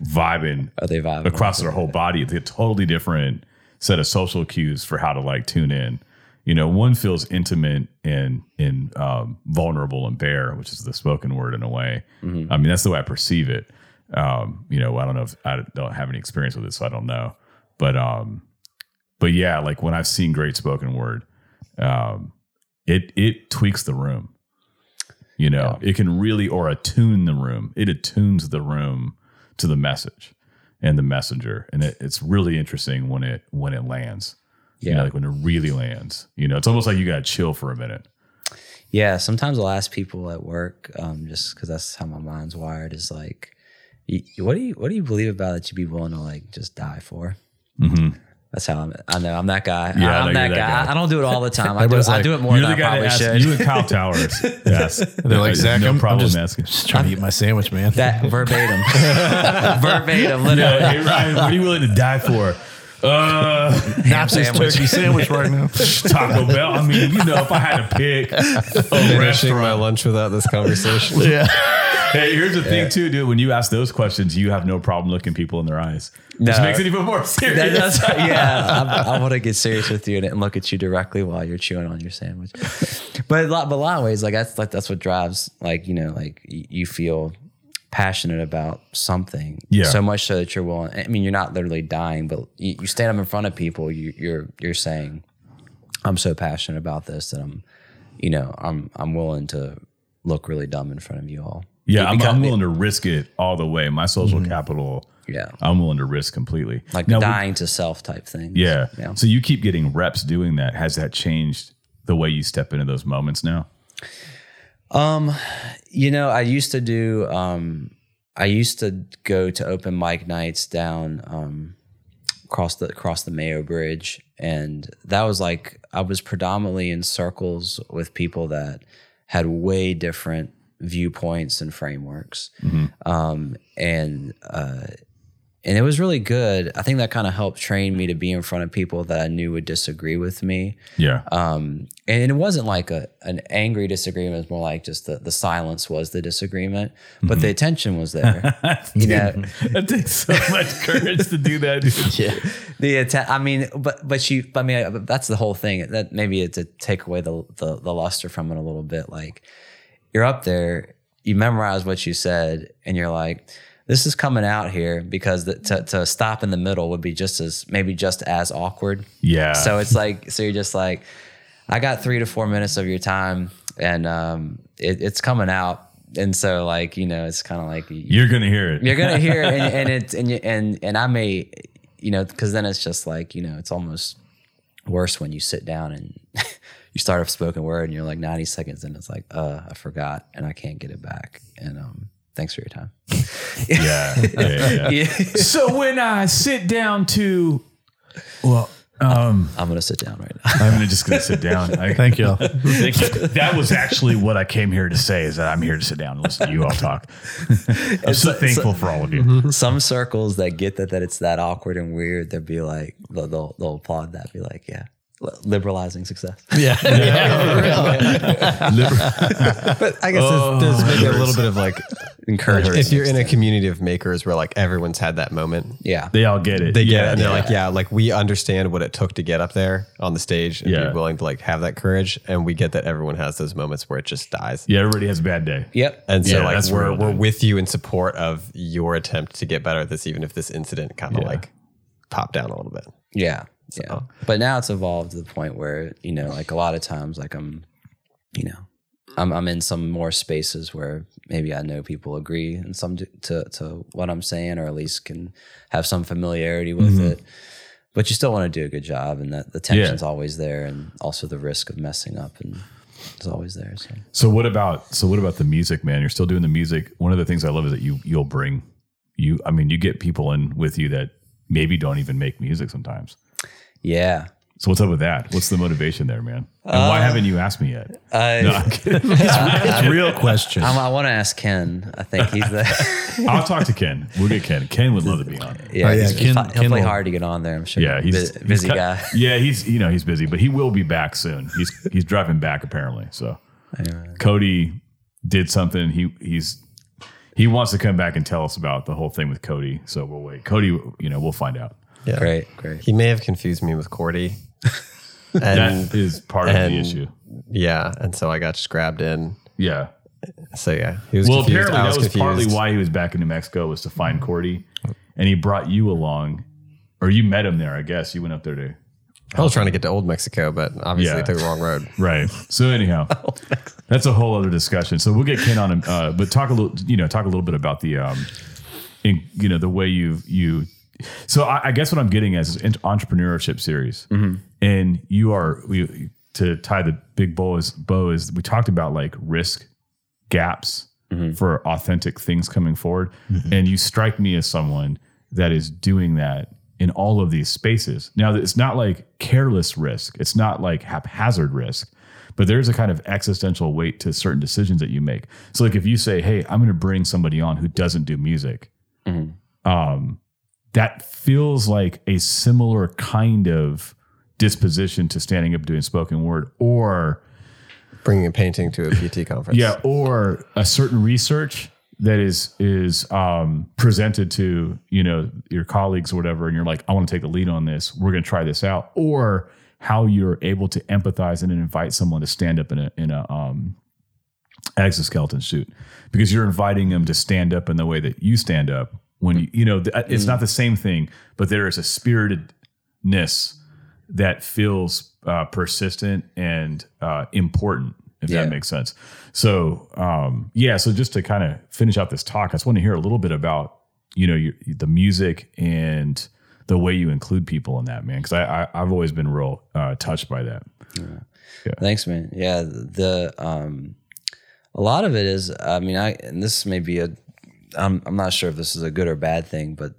vibing are they vibing across their whole body. It's a totally different set of social cues for how to like tune in. You know, one feels intimate and and um, vulnerable and bare, which is the spoken word in a way. I mean, that's the way I perceive it. Um, you know, I don't know if I don't have any experience with it, so I don't know. But um, but yeah, like when I've seen great spoken word, um, it it tweaks the room. You know, it can really or attune the room. It attunes the room to the message and the messenger, and it, it's really interesting when it when it lands. You know, Yeah. like when it really lands. You know, it's almost like you got to chill for a minute. Yeah, sometimes I'll ask people at work, um, just because that's how my mind's wired. Is like, y- what do you what do you believe about that you'd be willing to like just die for? That's how I'm. I know I'm that guy. Mm-hmm. Yeah, I know I'm you're that, that guy. guy. I don't do it all the time. I do, Everybody's I do it more You're than the I guy probably that should. you and Kyle Towers. yes. They're like, Zach, no I'm, problem I'm just, asking. just trying to eat my sandwich, man. that verbatim, verbatim, literally. Yeah, hey Ryan, what are you willing to die for? Uh, Naps his turkey sandwich right now. Taco Bell. I mean, you know, if I had to pick a Finishing restaurant. my lunch without this conversation. yeah. Hey, here's the thing, too, dude. When you ask those questions, you have no problem looking people in their eyes. Which No. makes it even more That- serious. that's, yeah, I, I want to get serious with you and, and look at you directly while you're chewing on your sandwich. But a lot, but a lot of ways, like that's like that's what drives, like you know, like y- you feel passionate about something, Yeah. so much so that you're willing. I mean, you're not literally dying, but you, you stand up in front of people, you, you're you're saying, "I'm so passionate about this that I'm, you know, I'm I'm willing to look really dumb in front of you all." Yeah, I'm, I'm willing to risk it all the way. My social mm-hmm. capital, Yeah, I'm willing to risk completely. like Now, dying to self type thing. Yeah. yeah. So you keep getting reps doing that. Has that changed the way you step into those moments now? You know, I used to do. Um, I used to go to open mic nights down um, across the across the Mayo Bridge, and that was like I was predominantly in circles with people that had way different viewpoints and frameworks, um, and uh, and it was really good. I think that kind of helped train me to be in front of people that I knew would disagree with me. Yeah. Um, and it wasn't like a an angry disagreement. It was more like just the, the silence was the disagreement, but the attention was there. you know, it takes so much courage to do that. Dude. Yeah. the atten- I mean, but but you. I mean, that's the whole thing. That maybe it's to take away the, the the luster from it a little bit. Like you're up there, you memorize what you said, and you're like. This is coming out here because the, to, to stop in the middle would be just as maybe just as awkward. Yeah. So it's like, so you're just like, I got three to four minutes of your time, and um, it, it's coming out, and so like you know, it's kind of like You're going to hear it. you're gonna hear, it and, and it's and you, and and I may, you know, because then it's just like you know, it's almost worse when you sit down and you start a spoken word, and you're like 90 seconds, and it's like, uh, I forgot, and I can't get it back, and um, thanks for your time. Yeah. yeah, yeah. so when I sit down to, well, um, I'm gonna sit down right now. I'm just going to sit down. I, Thank you. Thank you. That was actually what I came here to say is that I'm here to sit down and listen to you all talk. I'm so thankful for all of you. Some circles that get that that it's that awkward and weird, they'll be like, they'll they'll, they'll applaud that, be like, yeah, li- liberalizing success. Yeah. But I guess there's, oh. there's maybe a little bit of like Encouragement. if you're in a community of makers where like everyone's had that moment. yeah, They all get it. They get yeah, it and they're like, yeah, like we understand what it took to get up there on the stage and Yeah. be willing to like have that courage. And we get that everyone has those moments where it just dies. Yeah, everybody has a bad day. yep. And so Yeah, like we're we're with you in support of your attempt to get better at this, even if this incident kind of Yeah. like popped down a little bit. Yeah. Yeah. But now it's evolved to the point where, you know, like a lot of times, like I'm, you know, I'm, I'm in some more spaces where maybe I know people agree and some to, to, to what I'm saying, or at least can have some familiarity with mm-hmm. it. But you still want to do a good job, and that the tension's always there, and also the risk of messing up, and is always there. So So what about so what about the music, man? You're still doing the music. One of the things I love is that you you'll bring you. I mean, you get people in with you that maybe don't even make music sometimes. yeah, So what's up with that? What's the motivation there, man? And why uh, haven't you asked me yet? I, No, I'm kidding. It's real question. I'm, I want to ask Ken. I think he's the I'll talk to Ken. We'll get Ken. Ken would love to be on. yeah. Oh, yeah, he's- Ken- he'll Ken play will- hard to get on there. I'm sure. Yeah, he's Bu- he's busy cut- guy. Yeah, he's you know he's busy, but he will be back soon. He's he's driving back apparently. So Cody did something. He he's he wants to come back and tell us about the whole thing with Cody. So we'll wait. Cody, you know, we'll find out. Yeah. Great, great. He may have confused me with Cordy. and That is part of the issue. yeah, and so I got just grabbed in. Yeah. So yeah, he was Well, confused. apparently I that was confused. partly why he was back in New Mexico was to find Cordy, and he brought you along, or you met him there. I guess you went up there to I was trying to get to Old Mexico, but obviously Yeah. took the wrong road. Right. So anyhow, that's a whole other discussion. So we'll get Ken on him, uh, but talk a little, you know, talk a little bit about the, um, in, you know, the way you you. So I, I guess what I'm getting at is an entrepreneurship series, and you are we to tie the big bow is bow is we talked about like risk gaps for authentic things coming forward, and you strike me as someone that is doing that in all of these spaces. Now, it's not like careless risk, it's not like haphazard risk, but there's a kind of existential weight to certain decisions that you make. So, like if you say, "Hey, I'm going to bring somebody on who doesn't do music," um, that feels like a similar kind of disposition to standing up doing spoken word or Bringing a painting to a PT conference. yeah or a certain research that is is um, presented to you know your colleagues or whatever and you're like i want to take the lead on this. We're going to try this out. Or how you're able to empathize and invite someone to stand up in a in a um, exoskeleton suit. Because you're inviting them to stand up in the way that you stand up when you you know th- it's not the same thing but there is a spiritedness that feels uh, persistent and uh, important if Yeah. that makes sense so um, yeah so just to kind of finish out this talk i just want to hear a little bit about you know your, the music and the way you include people in that man because I, I i've always been real uh, touched by that Thanks, man. Yeah, the um, a lot of it is. I mean, I and this may be a. I'm I'm not sure if this is a good or bad thing, but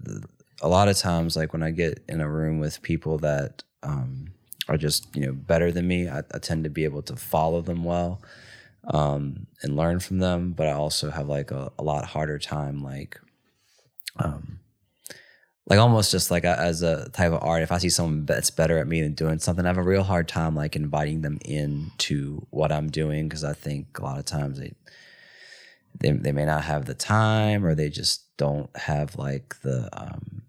a lot of times, like when I get in a room with people that um, are just you know better than me, I, I tend to be able to follow them well um, and learn from them. But I also have like a, a lot harder time like. Um, like almost just like a, as a type of art if i see someone that's better at me than doing something i have a real hard time like inviting them into what i'm doing because i think a lot of times they, they they may not have the time or they just don't have like the um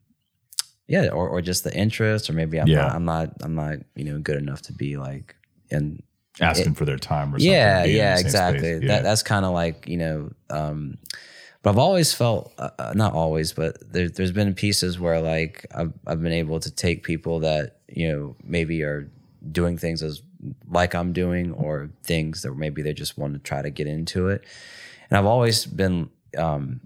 yeah or, or just the interest or maybe i'm Yeah. not i'm not i'm not you know good enough to be like and asking for their time or something yeah yeah exactly. Yeah. that that's kind of like you know um but i've always felt uh, uh, not always but there, there's been pieces where like I've, I've been able to take people that you know maybe are doing things as like i'm doing or things that maybe they just want to try to get into it and i've always been um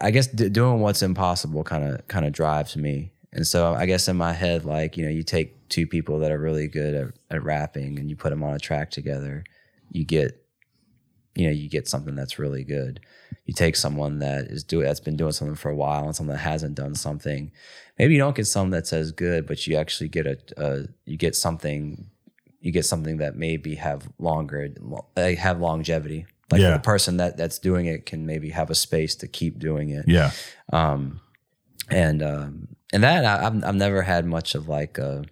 I- guess d- doing what's impossible kind of kind of drives me. And so I guess in my head, like you know, you take two people that are really good at, at rapping and you put them on a track together, you get, you know, you get something that's really good. You take someone that is do that's been doing something for a while and someone that hasn't done something. Maybe you don't get someone that's as good, but you actually get a, a you get something, you get something that maybe have longer, have longevity. Like Yeah. the person that that's doing it can maybe have a space to keep doing it. Yeah. Um, and um, and that I, I've I've never had much of like a,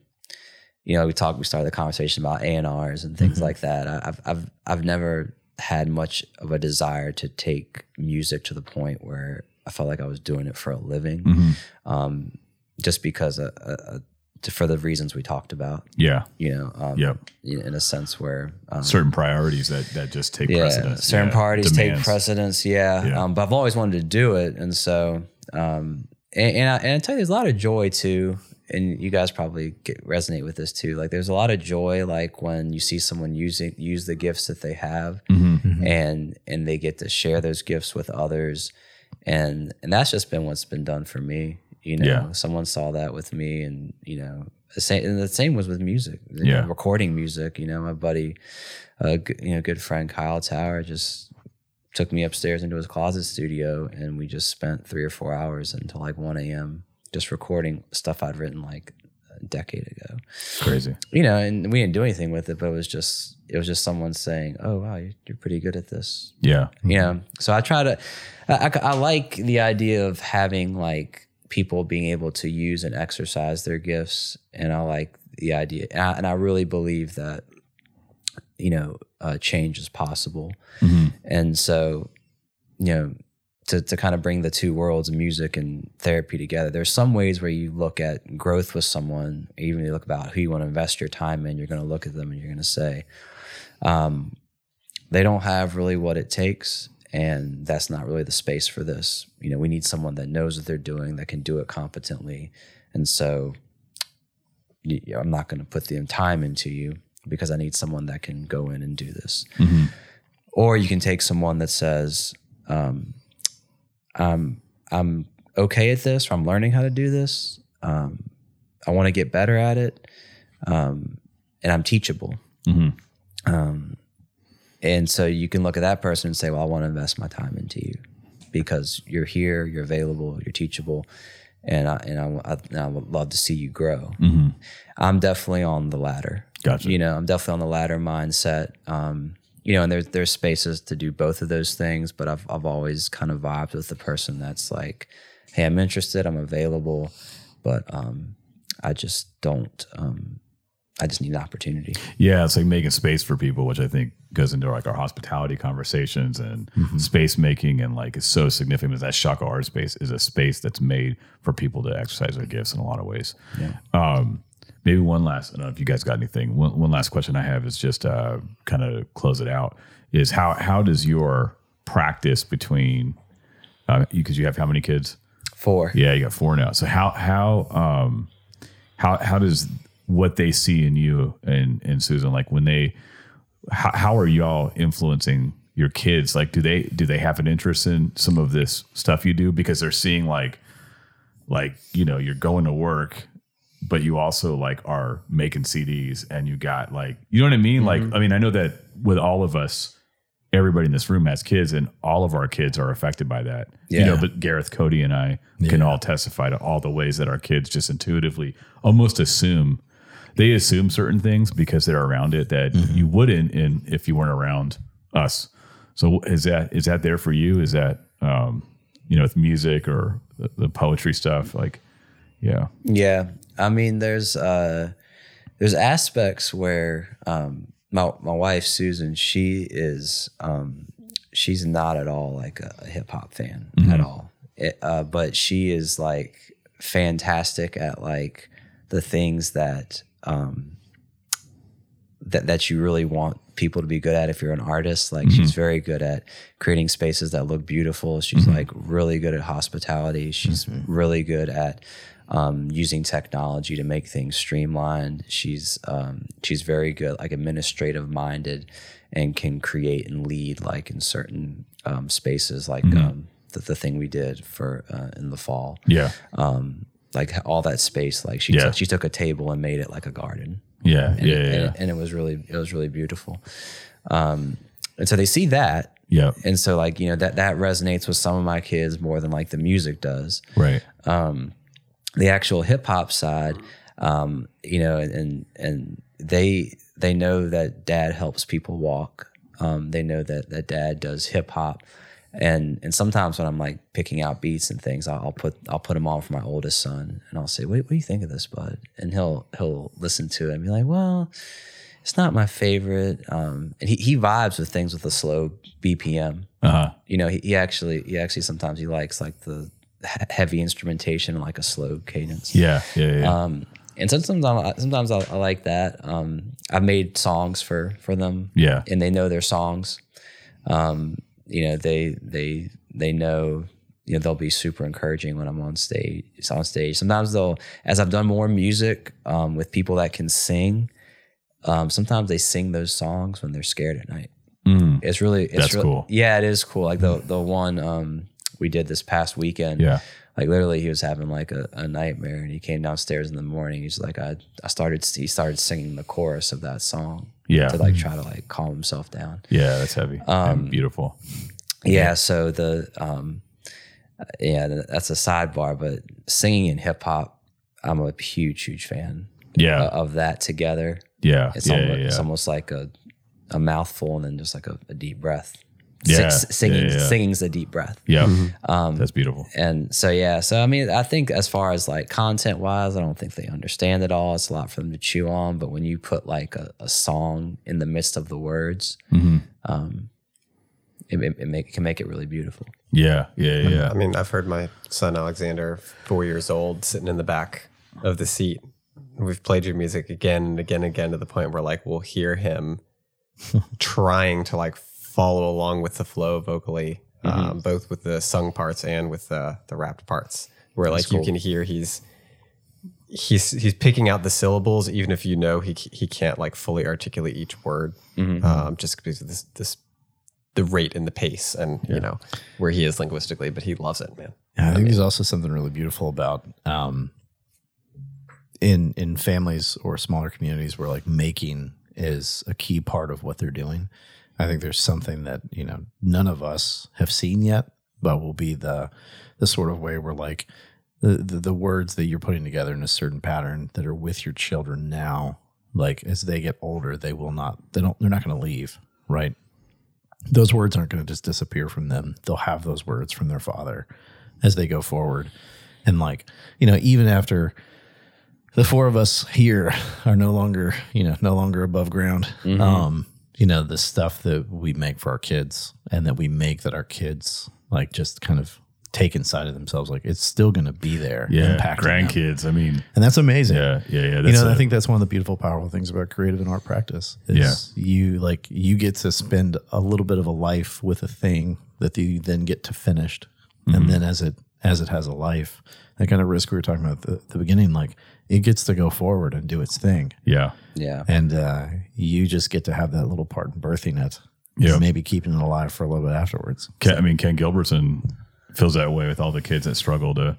you know, we talked, we started the conversation about A and and things like that. I, I've I've I've never had much of a desire to take music to the point where I felt like I was doing it for a living, um, just because uh, uh, uh, to, for the reasons we talked about, yeah you know, um, Yep. in a sense where um, certain priorities that that just take yeah, precedence certain Yeah, parties demands. take precedence. Yeah, Yeah. Um, but I've always wanted to do it, and so um, and and I, and I tell you, there's a lot of joy too. And you guys probably get, resonate with this too. Like, there's a lot of joy, like when you see someone using use the gifts that they have, Mm-hmm. and and they get to share those gifts with others, and and that's just been what's been done for me. You know, Yeah. someone saw that with me, and you know, the same. And the same was with music. Yeah. know, recording music. You know, my buddy, uh, you know, good friend Kyle Tower just took me upstairs into his closet studio, and we just spent three or four hours until like one a.m. just recording stuff I'd written like a decade ago. crazy You know, and we didn't do anything with it, but it was just it was just someone saying, "Oh wow, you're, you're pretty good at this." yeah you know so i try to I, I, I like the idea of having like people being able to use and exercise their gifts. And i like the idea. And i, and I really believe that you know uh, change is possible. And so you know to, to kind of bring the two worlds music and therapy together there's some ways where you look at growth with someone even you look about who you want to invest your time in you're going to look at them and you're going to say um, they don't have really what it takes and that's not really the space for this. You know we need someone that knows what they're doing that can do it competently. And so I'm not going to put the time into you because i need someone that can go in and do this. Or you can take someone that says um, I'm, I'm okay at this or i'm learning how to do this. Um, i want to get better at it um, and i'm teachable. Um, and so you can look at that person and say, well, I want to invest my time into you because you're here, you're available, you're teachable. And I, and I, I, and I would love to see you grow. I'm definitely on the ladder. Gotcha. You know, I'm definitely on the ladder mindset. Um, you know, and there's there's spaces to do both of those things, but I've I've always kind of vibed with the person that's like hey, I'm interested, I'm available, but um, I just don't. Um, I just need an opportunity. Yeah, it's like making space for people, which I think goes into like our hospitality conversations and space making, and like it's so significant. That Shockoe Art Space is a space that's made for people to exercise their gifts in a lot of ways. Yeah. Um, maybe one last. I don't know if you guys got anything. One, one last question I have is just uh, kind of close it out. Is how how does your practice between uh, because you have how many kids? Four. Yeah, you got four now. So how how um how how does what they see in you and and Susan like when they how, how are y'all influencing your kids? Like do they do they have an interest in some of this stuff you do? Because they're seeing like like you know you're going to work but you also like are making CDs and you got like you know what I mean? Like mm-hmm. I mean I know that with all of us everybody in this room has kids and all of our kids are affected by that. You know but Gareth Cody and I can all testify to all the ways that our kids just intuitively almost assume they assume certain things because they're around it that you wouldn't in if you weren't around us. So is that is that there for you? Is that um you know with music or the, the poetry stuff? Like yeah. Yeah, I mean, there's uh, there's aspects where um, my my wife Susan, she is um, she's not at all like a, a hip hop fan at all, It, uh, but she is like fantastic at like the things that um, that that you really want people to be good at if you're an artist. Like she's very good at creating spaces that look beautiful. She's like really good at hospitality. She's really good at um, using technology to make things streamlined. She's um, she's very good, like administrative minded, and can create and lead like in certain um, spaces, like um, the, the thing we did for uh, in the fall yeah um, like all that space. Like she Yeah. took she took a table and made it like a garden. yeah And, yeah it, yeah and, and it was really it was really beautiful. Um, and so they see that, yeah and so like you know that that resonates with some of my kids more than like the music does. right Um, The actual hip hop side, um, you know, and, and and they they know that dad helps people walk. Um, they know that that dad does hip hop. And and sometimes when I'm like picking out beats and things, I'll, I'll put I'll put them on for my oldest son, and I'll say, "What, what do you think of this, bud?" And he'll he'll listen to it and be like, "Well, it's not my favorite." Um, and he, he vibes with things with a slow BPM. uh-huh You know, he, he actually he actually sometimes he likes like the heavy instrumentation and like a slow cadence. yeah yeah yeah Um, and sometimes I sometimes I, I like that. Um, I've made songs for for them. Yeah. and they know their songs. Um, you know, they they they know. You know, they'll be super encouraging when I'm on stage. It's on stage. Sometimes they'll, as I've done more music um, with people that can sing. Um, sometimes they sing those songs when they're scared at night. Mm. It's really, it's That's real- cool. Yeah, it is cool. Like the the one um, we did this past weekend. Yeah. Like literally, he was having like a, a nightmare, and he came downstairs in the morning. He's like, I, I started, he started singing the chorus of that song. Yeah. To like try to like calm himself down. Yeah, that's heavy and beautiful. Yeah. So the, um, yeah, that's a sidebar, but singing in hip hop, I'm a huge, huge fan Yeah, of that together. yeah, It's, yeah, almost, yeah, it's almost like a, a mouthful and then just like a, a deep breath. Yeah, S- singing, yeah, yeah. singing's a deep breath. Yeah, Um, that's beautiful. and so yeah so i mean i think as far as like content wise i don't think they understand it all it's a lot for them to chew on but when you put like a, a song in the midst of the words Mm-hmm. um it, it, it make, can make it really beautiful Yeah, yeah, yeah. I mean, I've heard my son Alexander, four years old, sitting in the back of the seat. We've played your music again and again and again to the point where like we'll hear him trying to like follow along with the flow vocally, um, both with the sung parts and with the the rapped parts. Where like you can hear he's he's he's picking out the syllables even if you know he he can't like fully articulate each word um, just because of this this the rate and the pace and you know where he is linguistically but he loves it man Yeah, I think there's also something really beautiful about um, in in families or smaller communities where like making is a key part of what they're doing. I think there's something that you know none of us have seen yet, but will be the the sort of way where like the, the the words that you're putting together in a certain pattern that are with your children now, like as they get older, they will not they don't they're not going to leave, right? those words aren't going to just disappear from them. They'll have those words from their father. as they go forward. And like, you know, even after the four of us here are no longer, you know, no longer above ground. Um, you know, the stuff that we make for our kids and that we make that our kids like just kind of take inside of themselves, like it's still going to be there. Yeah, impacting them. grandkids. I mean, And that's amazing. yeah, yeah, yeah. You know, a- I think that's one of the beautiful, powerful things about creative and art practice. Is you like you get to spend a little bit of a life with a thing that you then get to finished, Mm-hmm. and then as it as it has a life, that kind of risk we were talking about at the, the beginning, like it gets to go forward and do its thing, yeah, Yeah. and uh, you just get to have that little part in birthing it, Yeah. maybe keeping it alive for a little bit afterwards. Ken, I mean, Ken Gilbertson feels that way with all the kids that struggle to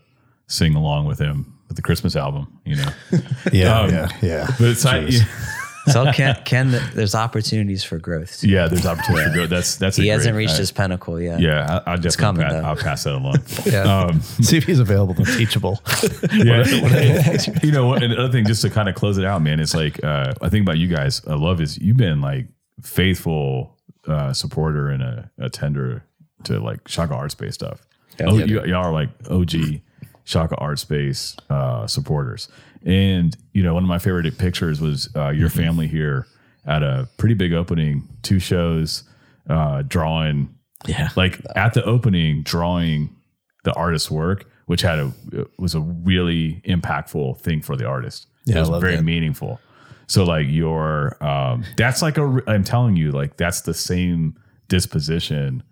sing along with him with the Christmas album. You know, Yeah, Um, yeah, yeah. but it's like, So Ken, Ken, there's opportunities for growth. too. yeah, there's opportunity for growth. That's that's a He hasn't great- reached I- his pinnacle yet. Yeah, I, I'll definitely coming, pa- though. I'll pass that along. Yeah. Um, See if he's available and teachable. yeah, you know, what- another thing, just to kind of close it out, man, it's like uh, I think about you guys. I love is you've been like faithful uh, supporter and a, a tender to like Shockoe Art Space stuff. Yeah. oh, Yeah, you, y'all are like OG Shockoe Art Space uh, supporters, and you know, one of my favorite pictures was uh, your family here at a pretty big opening, two shows, uh, drawing. Yeah, like at the opening drawing the artist's work which had a was a really impactful thing for the artist. Yeah, it was very that. meaningful. So like your um that's like a i'm telling you like that's the same disposition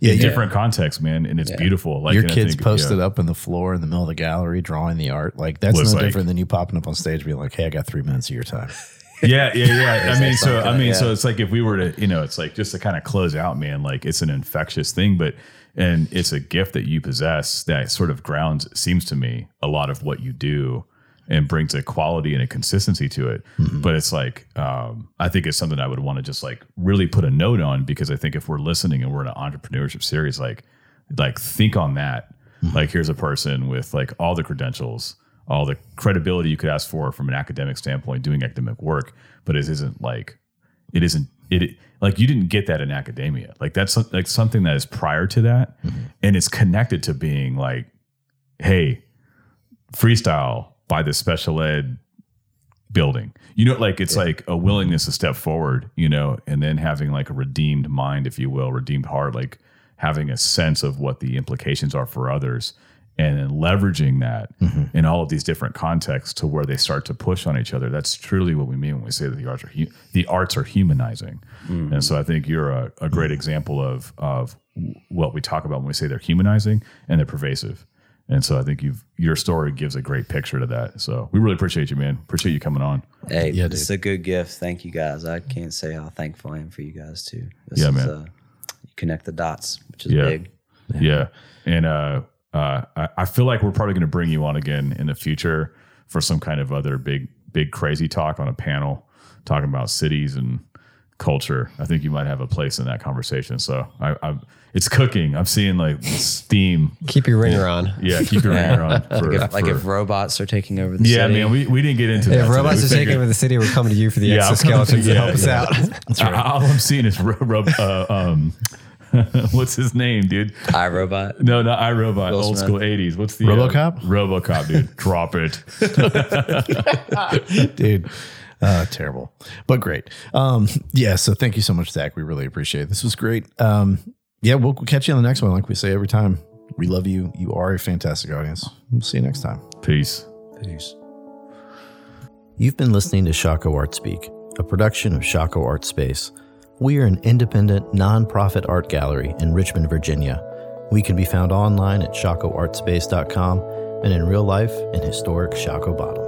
yeah. different contexts man and it's beautiful like your kids think, posted yeah. up in the floor in the middle of the gallery drawing the art. Like that's no like- different than you popping up on stage being like, "Hey, I got three minutes of your time." yeah yeah yeah i mean so i mean yeah. so it's like if we were to you know it's like just to kind of close out man like it's an infectious thing but and it's a gift that you possess that sort of grounds seems to me a lot of what you do and brings a quality and a consistency to it. Mm-hmm. But it's like um, i think it's something i would want to just like really put a note on because i think if we're listening and we're in an entrepreneurship series like like think on that. Mm-hmm. Like here's a person with like all the credentials all the credibility you could ask for from an academic standpoint doing academic work but it isn't like it isn't it like you didn't get that in academia. Like that's like something that is prior to that mm-hmm. and it's connected to being like hey freestyle by the special ed building. You know like it's like a willingness to step forward you know and then having like a redeemed mind if you will redeemed heart like having a sense of what the implications are for others and then leveraging that mm-hmm. in all of these different contexts to where they start to push on each other. That's truly what we mean when we say that the arts are hu- the arts are humanizing. Mm. And so i think you're a, a great mm. example of of what we talk about when we say they're humanizing and they're pervasive and so I think you've your story gives a great picture to that. So we really appreciate you, man. Appreciate you coming on. Hey, Yeah, it's a good gift. Thank you guys. I can't say how thankful I am for you guys too. This Yeah, is, man. Uh, you connect the dots, which is Yeah. big. Yeah. And uh, uh, I, I feel like we're probably going to bring you on again in the future for some kind of other big, big crazy talk on a panel talking about cities and culture. I think you might have a place in that conversation. So I, I it's cooking. I'm seeing like steam. Keep your ringer on. Yeah, keep your ringer on. For, Like, if, like for- if robots are taking over the yeah, city. Yeah, man, we, we didn't get into that. If today. robots We are taking over the city, we're coming to you for the Yeah, I'm coming to- exoskeletons to yeah, help us yeah. out. All I'm seeing is ro- ro- uh, um, what's his name, dude? iRobot. No, not iRobot. Will old Smith. school '80s. What's the RoboCop? Uh, RoboCop, dude. Drop it. dude. Uh, terrible, but great. Um, yeah. So thank you so much, Zach. We really appreciate it. This was great. Um, yeah, we'll, we'll catch you on the next one. Like we say every time, we love you. You are a fantastic audience. We'll see you next time. Peace. Peace. You've been listening to Shockoe Art Speak, a production of Shockoe Art Space. We are an independent, nonprofit art gallery in Richmond, Virginia. We can be found online at shockoeartspace.com and in real life in historic Shockoe Bottom.